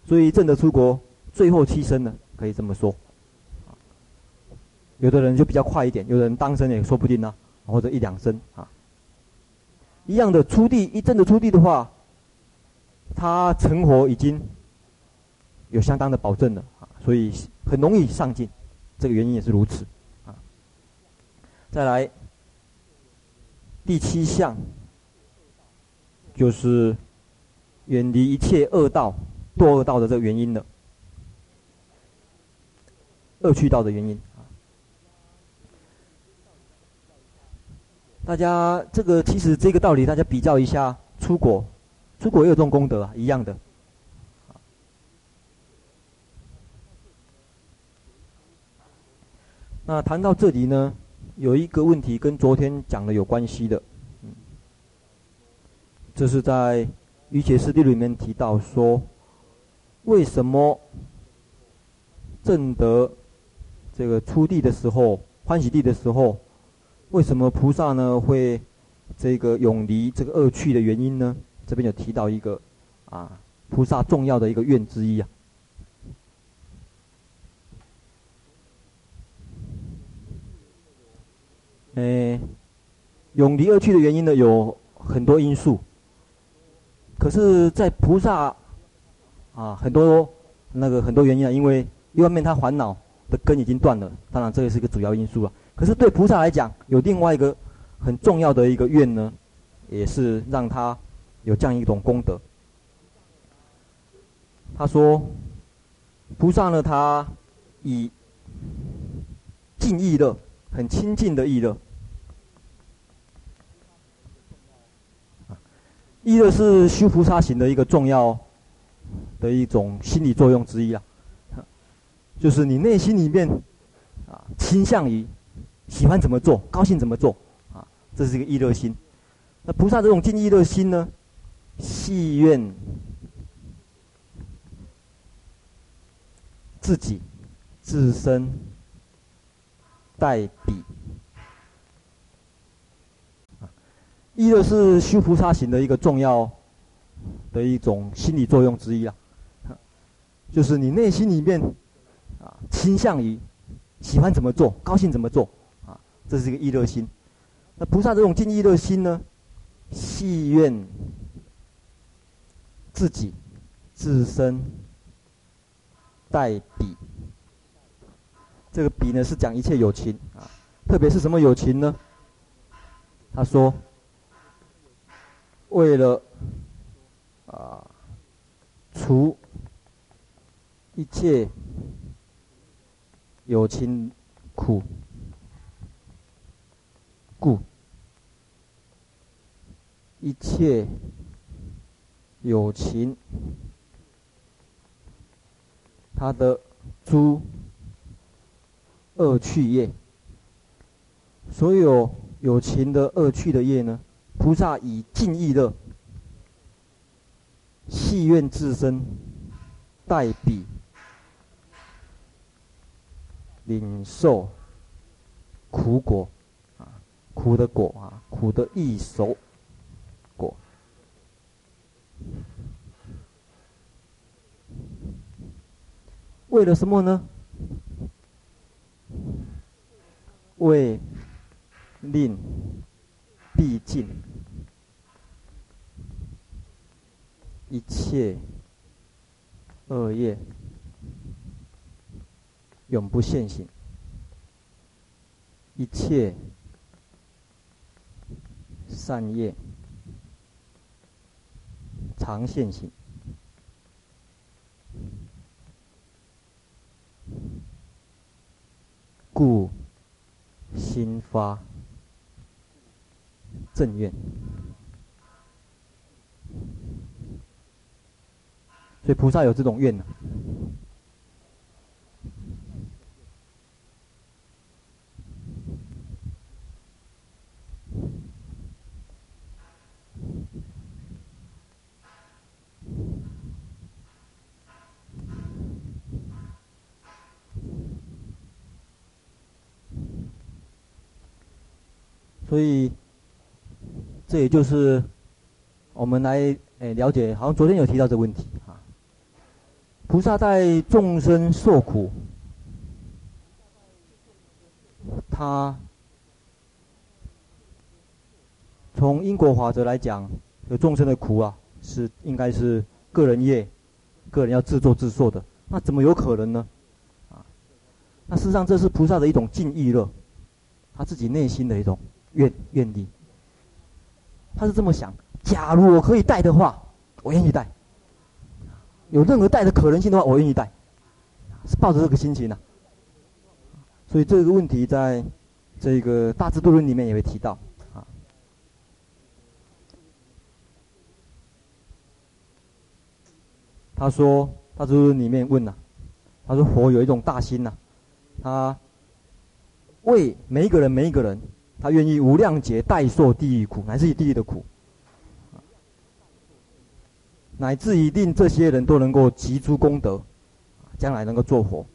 所以证得初果，最后七生呢，可以这么说。有的人就比较快一点，有的人当生也说不定呢，或者一两生啊。一样的出地，一证得初地的话，他成佛已经有相当的保证了啊，所以很容易上进。这个原因也是如此，啊，再来第七项，就是远离一切恶道、堕恶道的这个原因了，恶趣道的原因。大家这个其实这个道理，大家比较一下，出国，出国也有这种功德啊，一样的。那谈到这里呢，有一个问题跟昨天讲的有关系的，嗯，这是在《瑜伽师地》里面提到说，为什么正得这个初地的时候，欢喜地的时候，为什么菩萨呢会这个永离这个恶趣的原因呢？这边有提到一个啊，菩萨重要的一个愿之一啊。哎，永离恶趣的原因呢，有很多因素。可是，在菩萨啊，很多那个很多原因啊，因为一方面他烦恼的根已经断了，当然这也是一个主要因素了。可是对菩萨来讲，有另外一个很重要的一个愿呢，也是让他有这样一种功德。他说，菩萨呢，他以尽意乐。很亲近的意乐。意乐是修菩萨行的一个重要的一种心理作用之一啊，就是你内心里面啊倾向于喜欢怎么做，高兴怎么做啊，这是一个意乐心。那菩萨这种尽意乐心呢，系愿自己自身待彼。意乐是修菩萨行的一个重要的一种心理作用之一啊，就是你内心里面啊倾向于喜欢怎么做，高兴怎么做啊，这是一个意乐心。那菩萨这种尽意乐心呢，系愿自己自身代彼。这个比呢是讲一切友情啊，特别是什么友情呢？他说。为了啊，除一切友情苦故，一切友情，他的诸恶趣业，所有有情的恶趣的业呢？菩萨以尽意乐，系愿自身代彼，领受苦果，啊，苦的果啊，苦的异熟果。为了什么呢？为令毕竟。一切恶业永不现行，一切善业常现行，故心发正愿。所以菩萨有这种愿呢以，这也就是我们来诶了解，好像昨天有提到这个问题啊。菩萨在众生受苦，他从因果法则来讲，有众生的苦啊，是应该是个人业，个人要自作自受的。那怎么有可能呢？啊，那事实上这是菩萨的一种敬意乐，他自己内心的一种愿愿力。他是这么想：假如我可以带的话，我愿意带。有任何带的可能性的话，我愿意带，是抱着这个心情呢、啊。所以这个问题在这个《大智度论》里面也会提到啊。他说，《大智度论》里面问呐、他说佛有一种大心呐、他为每一个人每一个人，他愿意无量劫代受地狱苦，乃至于地狱的苦。乃至于令这些人都能够集诸功德，将来能够做佛。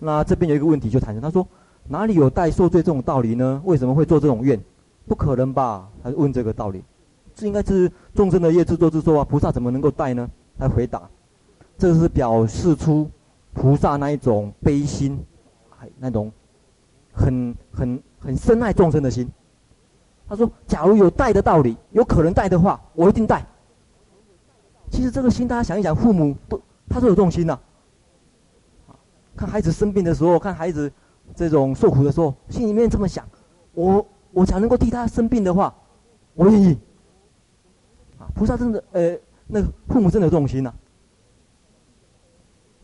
那这边有一个问题就产生，他说哪里有代受罪这种道理呢？为什么会做这种愿？不可能吧？他就问这个道理，这应该是众生的业自作自受啊，菩萨怎么能够代呢？他回答，这是表示出菩萨那一种悲心，还那种很很很深爱众生的心。他说，假如有带的道理，有可能带的话，我一定带。其实这个心，大家想一想，父母都他都有这种心呐、看孩子生病的时候，看孩子这种受苦的时候，心里面这么想：我我想能够替他生病的话，我愿意。啊，菩萨真的，呃，那个父母真的有这种心呐、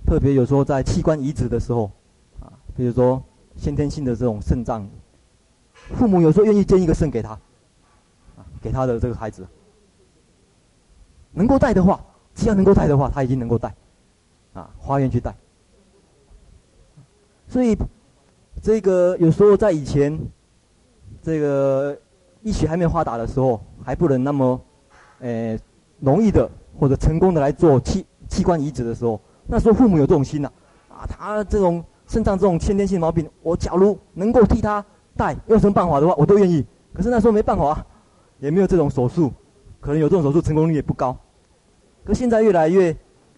特别有时候在器官移植的时候，啊，比如说先天性的这种肾脏父母有时候愿意捐一个肾给他，啊，给他的这个孩子，能够带的话，只要能够带的话，他已经能够带，啊，花愿去带。所以，这个有时候在以前，这个医学还没有发达的时候，还不能那么，呃，容易的或者成功的来做器器官移植的时候，那时候父母有这种心呐、啊，他这种肾脏这种先天性毛病，我假如能够替他带，用什么办法的话，我都愿意。可是那时候没办法，也没有这种手术，可能有这种手术成功率也不高。可现在越来越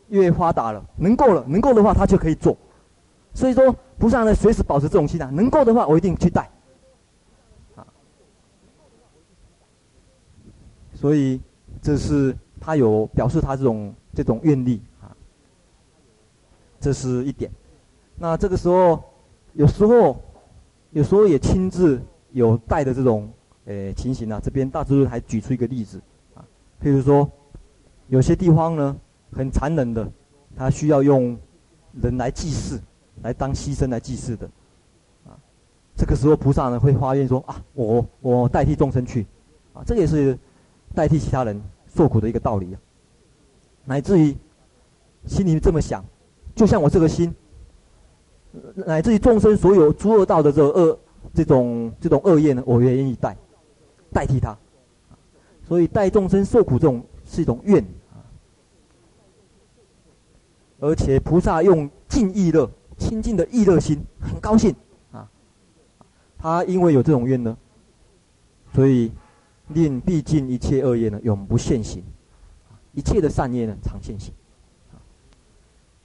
越发达了，能够了，能够的话他就可以做。所以说。菩萨呢，随时保持这种心啊，能够的话，我一定去带。啊，所以这是他有表示他这种这种愿力啊，这是一点。那这个时候，有时候有时候也亲自有带的这种诶情形啊。这边大智师还举出一个例子啊，譬如说，有些地方呢很残忍的，他需要用人来祭祀。来当牺牲来祭祀的，啊，这个时候菩萨呢会发愿说啊，我我代替众生去，啊，这个也是代替其他人受苦的一个道理啊。乃至于心里这么想，就像我这个心，乃至于众生所有诸恶道的这个恶这种这种恶业呢，我愿意代代替他，所以代众生受苦这种是一种愿啊，而且菩萨用尽意乐。清净的意乐心，很高兴啊！他因为有这种愿呢，所以令毕竟一切恶业呢，永不现行；一切的善业呢，常现行。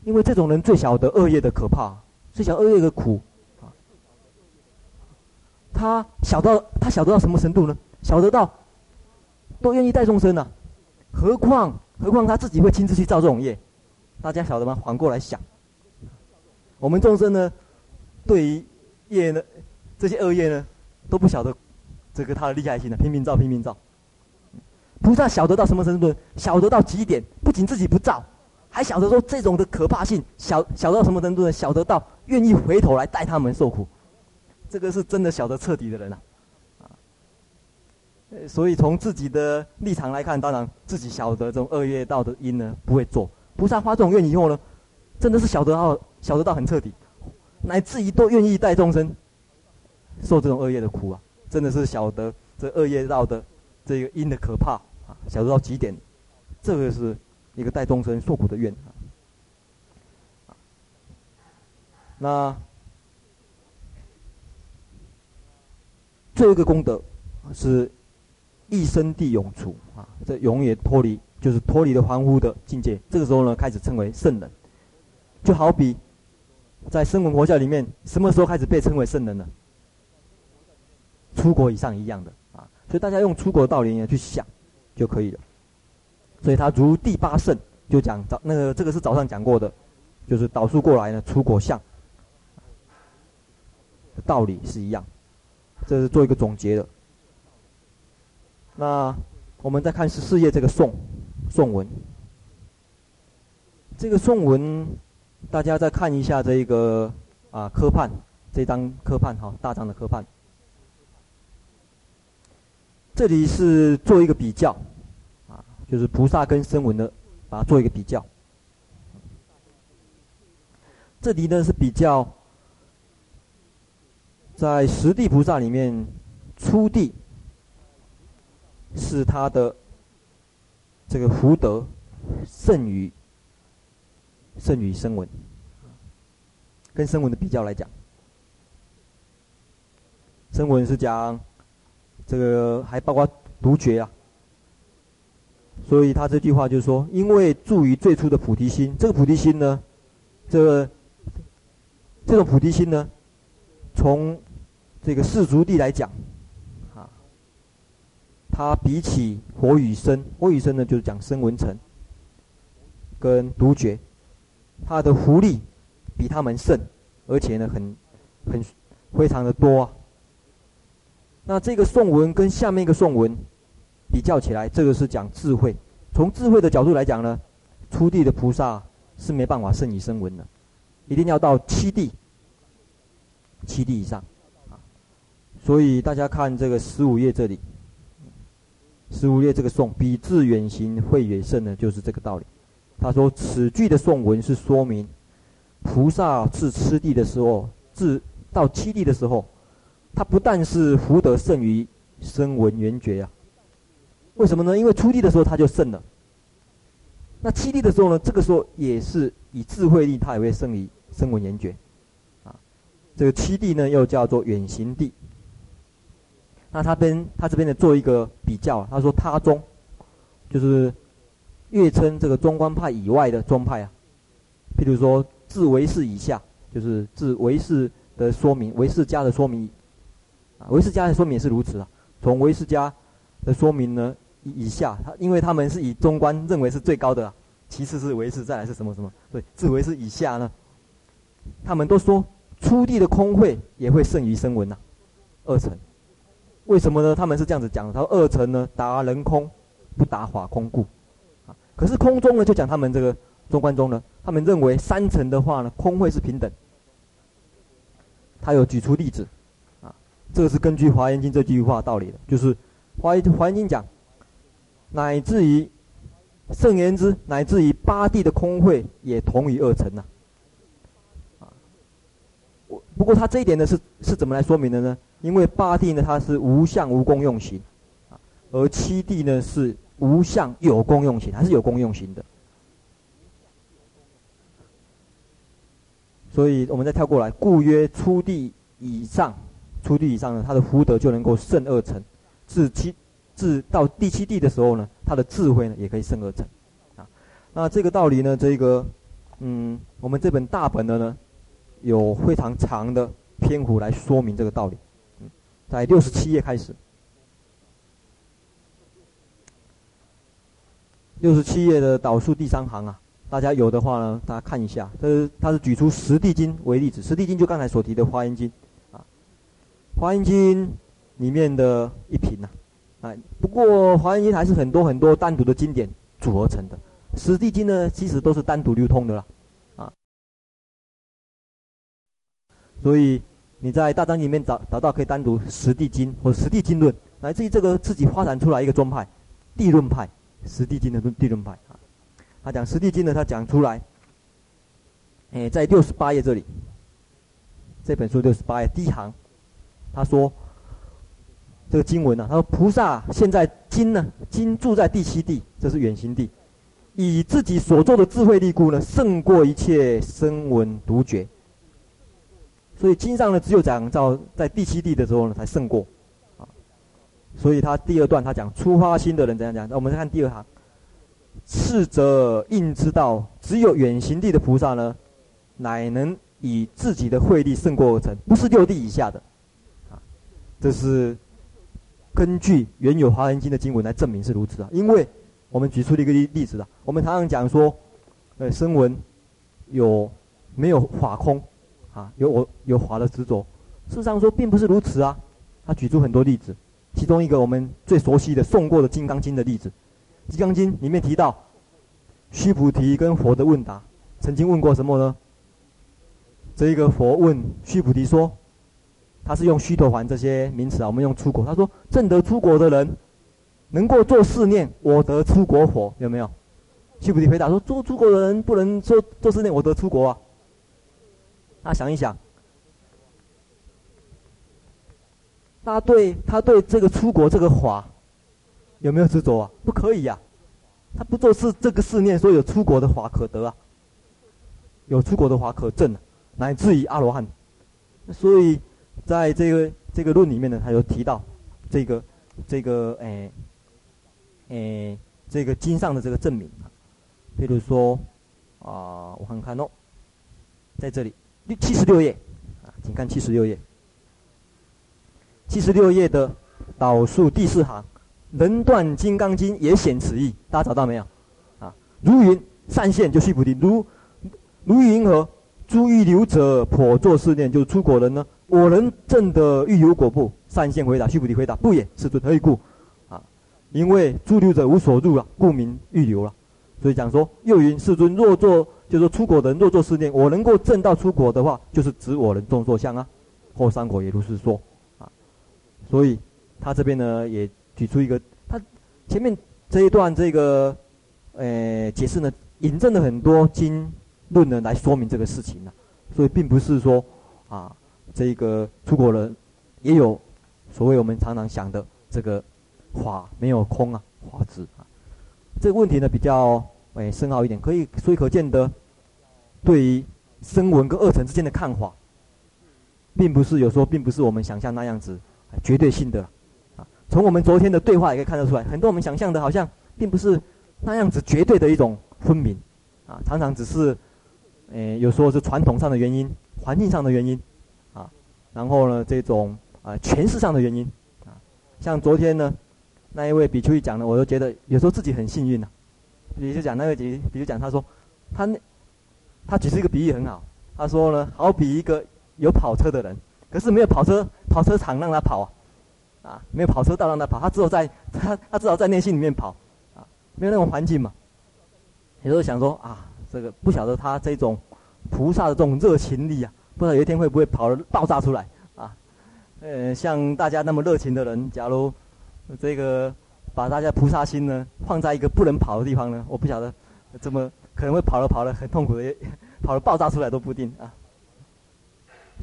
因为这种人最晓得恶业的可怕，最晓得恶业的苦啊。他晓到他晓得到什么程度呢？晓得到都愿意带众生呢，何况何况他自己会亲自去造这种业？大家晓得吗？反过来想。我们众生呢，对于业呢，这些恶业呢，都不晓得这个他的厉害性呢，拼命造，拼命造。菩萨晓得到什么程度？晓得到极点，不仅自己不造，还晓得说这种的可怕性，晓晓得到什么程度呢？晓得到愿意回头来带他们受苦，这个是真的晓得彻底的人啊！啊，所以从自己的立场来看，当然自己晓得这种恶业道的因呢，不会做。菩萨发这种愿以后呢，真的是晓得到。晓得到很彻底，乃至于都愿意带众生受这种恶业的苦啊！真的是晓得这恶业道的这个因的可怕啊！晓得到极点，这个是一个带众生受苦的愿啊。那最后一个功德是一生地永除啊！这永远脱离，就是脱离了凡夫的境界。这个时候呢，开始称为圣人，就好比。在声闻佛教里面，什么时候开始被称为圣人呢？出国以上一样的啊，所以大家用出国的道理呢去想就可以了。所以他如第八圣，就讲早那个这个是早上讲过的，就是导数过来呢出果相，道理是一样，这是做一个总结的。那我们再看十四页这个颂颂文，这个颂文。大家再看一下这一个啊科判，这张科判哈大张的科判，这里是做一个比较，就是菩萨跟声闻的，把它做一个比较。这里呢是比较，在十地菩萨里面，初地是他的这个福德胜于。胜于声闻，跟声闻的比较来讲，声闻是讲这个还包括独觉啊，所以他这句话就是说，因为助于最初的菩提心，这个菩提心呢，这个这种菩提心呢，从这个世俗地来讲，啊，它比起火与声，火与声呢就是讲生文成跟独觉。他的福利比他们胜，而且呢，很很非常的多啊。那这个颂文跟下面一个颂文比较起来，这个是讲智慧。从智慧的角度来讲呢，初地的菩萨是没办法胜于声闻的，一定要到七地，七地以上。所以大家看这个十五页这里，十五页这个颂“彼自远行慧远胜”呢，就是这个道理。他说：“此句的颂文是说明，菩萨至次第的时候，至到七地的时候，他不但是福德胜于声闻缘觉呀。为什么呢？因为初地的时候他就胜了。那七地的时候呢，这个时候也是以智慧力，他也会胜于声闻缘觉。啊，这个七地呢，又叫做远行地。那他边他这边呢，做一个比较，他说他宗，就是。”月称这个中观派以外的宗派啊，譬如说自唯识以下，就是自唯识的说明，唯识家的说明，啊，唯识家的说明也是如此啊。从唯识家的说明呢以下，他因为他们是以中观认为是最高的，其次是唯识，再来是什么什么？对，自唯是以下呢，他们都说初地的空慧也会胜于声闻呐，二乘。为什么呢？他们是这样子讲，他说二乘呢达人空，不达法空故。啊可是空中呢，就讲他们这个中观中呢，他们认为三乘的话呢，空慧是平等。他有举出例子，啊，这个是根据《华严经》这句话道理的，就是《华严华严经》讲，乃至于圣言之，乃至于八地的空慧也同于二乘呐。啊，我不过他这一点呢是是怎么来说明的呢？因为八地呢它是无相无功用行，啊，而七地呢是。无相有功用行，还是有功用行的。所以，我们再跳过来，故曰初地以上，初地以上呢，他的福德就能够胜二乘。至七，至到第七地的时候呢，他的智慧呢也可以升而成。啊，那这个道理呢，这个，嗯，我们这本大本的呢，有非常长的篇幅来说明这个道理。嗯，在六十七页开始。六十七页的导数第三行啊，大家有的话呢，大家看一下。这是它是举出《十地经》为例子，《十地经》就刚才所提的《华严经》啊，《华严经》里面的一品呐，不过《华严经》还是很多很多单独的经典组合成的，《十地经》呢，其实都是单独流通的啦，啊，所以你在大藏里面找找到可以单独《十地经》或《十地经论》，来自于这个自己发展出来一个宗派，地论派。十地经的地论派啊，他讲十地经呢，他讲出来，哎，在六十八页这里，这本书六十八页第一行，他说这个经文呢、他说菩萨现在今呢，今住在第七地，这是远行地，以自己所做的智慧力故呢，胜过一切声闻独觉，所以经上呢，只有讲到在第七地的时候呢，才胜过。啊所以他第二段他讲初发心的人怎样讲？那我们再看第二行，次则应知道，只有远行地的菩萨呢，乃能以自己的慧力胜过而成，不是六地以下的，啊，这是根据原有华严经的经文来证明是如此的。因为我们举出了一个例例子的，我们常常讲说，呃，声闻有没有法空，啊，有我有法的执着，事实上说并不是如此啊。他举出很多例子。其中一个我们最熟悉的诵过的《金刚经》的例子，《金刚经》里面提到，须菩提跟佛的问答，曾经问过什么呢？这一个佛问须菩提说，他是用须陀洹这些名词啊，我们用出国。他说：“证得出国的人，能够做四念，我得出国火？有没有？”须菩提回答说：“做出国的人不能说做四念，我得出国啊。”那想一想。他对他对这个出国这个法有没有执着啊？不可以呀、啊，他不做是这个四念，说有出国的法可得啊，有出国的法可证、乃至于阿罗汉。所以在这个这个论里面呢，他有提到这个这个诶诶这个经上的这个证明啊，比如说啊，我看看哦，在这里六七十六页啊，请看七十六页。七十六页的导数第四行，能断金刚经也显此意，大家找到没有？啊，如云善现就须菩提，如如云何？诸欲流者颇作是念，就是出果人呢？我能证得欲流果不？善现回答须菩提回答不也，世尊何以故？啊，因为诸流者无所入啊，故名欲流了。所以讲说又云世尊若作，就说出果人若作是念，我能够证到出果的话，就是指我能种作相啊。后三果也如是说啊。所以他这边呢也举出一个，他前面这一段这个，呃，解释呢引证了很多经论呢来说明这个事情呢，所以并不是说啊这个出国人也有所谓我们常常想的这个法没有空啊法执啊，这个问题呢比较诶深奥一点，可以所以可见得对于声闻跟二层之间的看法。并不是有时候，并不是我们想象那样子绝对性的，啊，从我们昨天的对话也可以看得出来，很多我们想象的好像并不是那样子绝对的一种分明，啊，常常只是，诶，有时候是传统上的原因、环境上的原因，然后呢，这种啊诠释上的原因，啊，像昨天呢，那一位比丘讲的，我都觉得有时候自己很幸运呐，比丘讲那个比比丘讲他说，他那他只是一个比喻很好，他说呢，好比一个。有跑车的人，可是没有跑车跑车场让他跑啊，啊，没有跑车道让他跑，他只有在他他只好在内心里面跑，啊，没有那种环境嘛。有时候想说啊，这个不晓得他这种菩萨的这种热情力啊，不知道有一天会不会跑了爆炸出来啊？呃，像大家那么热情的人，假如这个把大家菩萨心呢放在一个不能跑的地方呢，我不晓得怎么可能会跑了跑了很痛苦的，跑了爆炸出来都不定啊。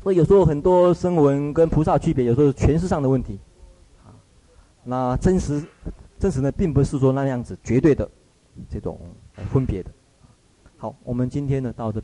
所以有时候很多声闻跟菩萨区别，有时候是诠释上的问题，啊，那真实真实呢，并不是说那样子绝对的这种分别的。好，我们今天呢到这。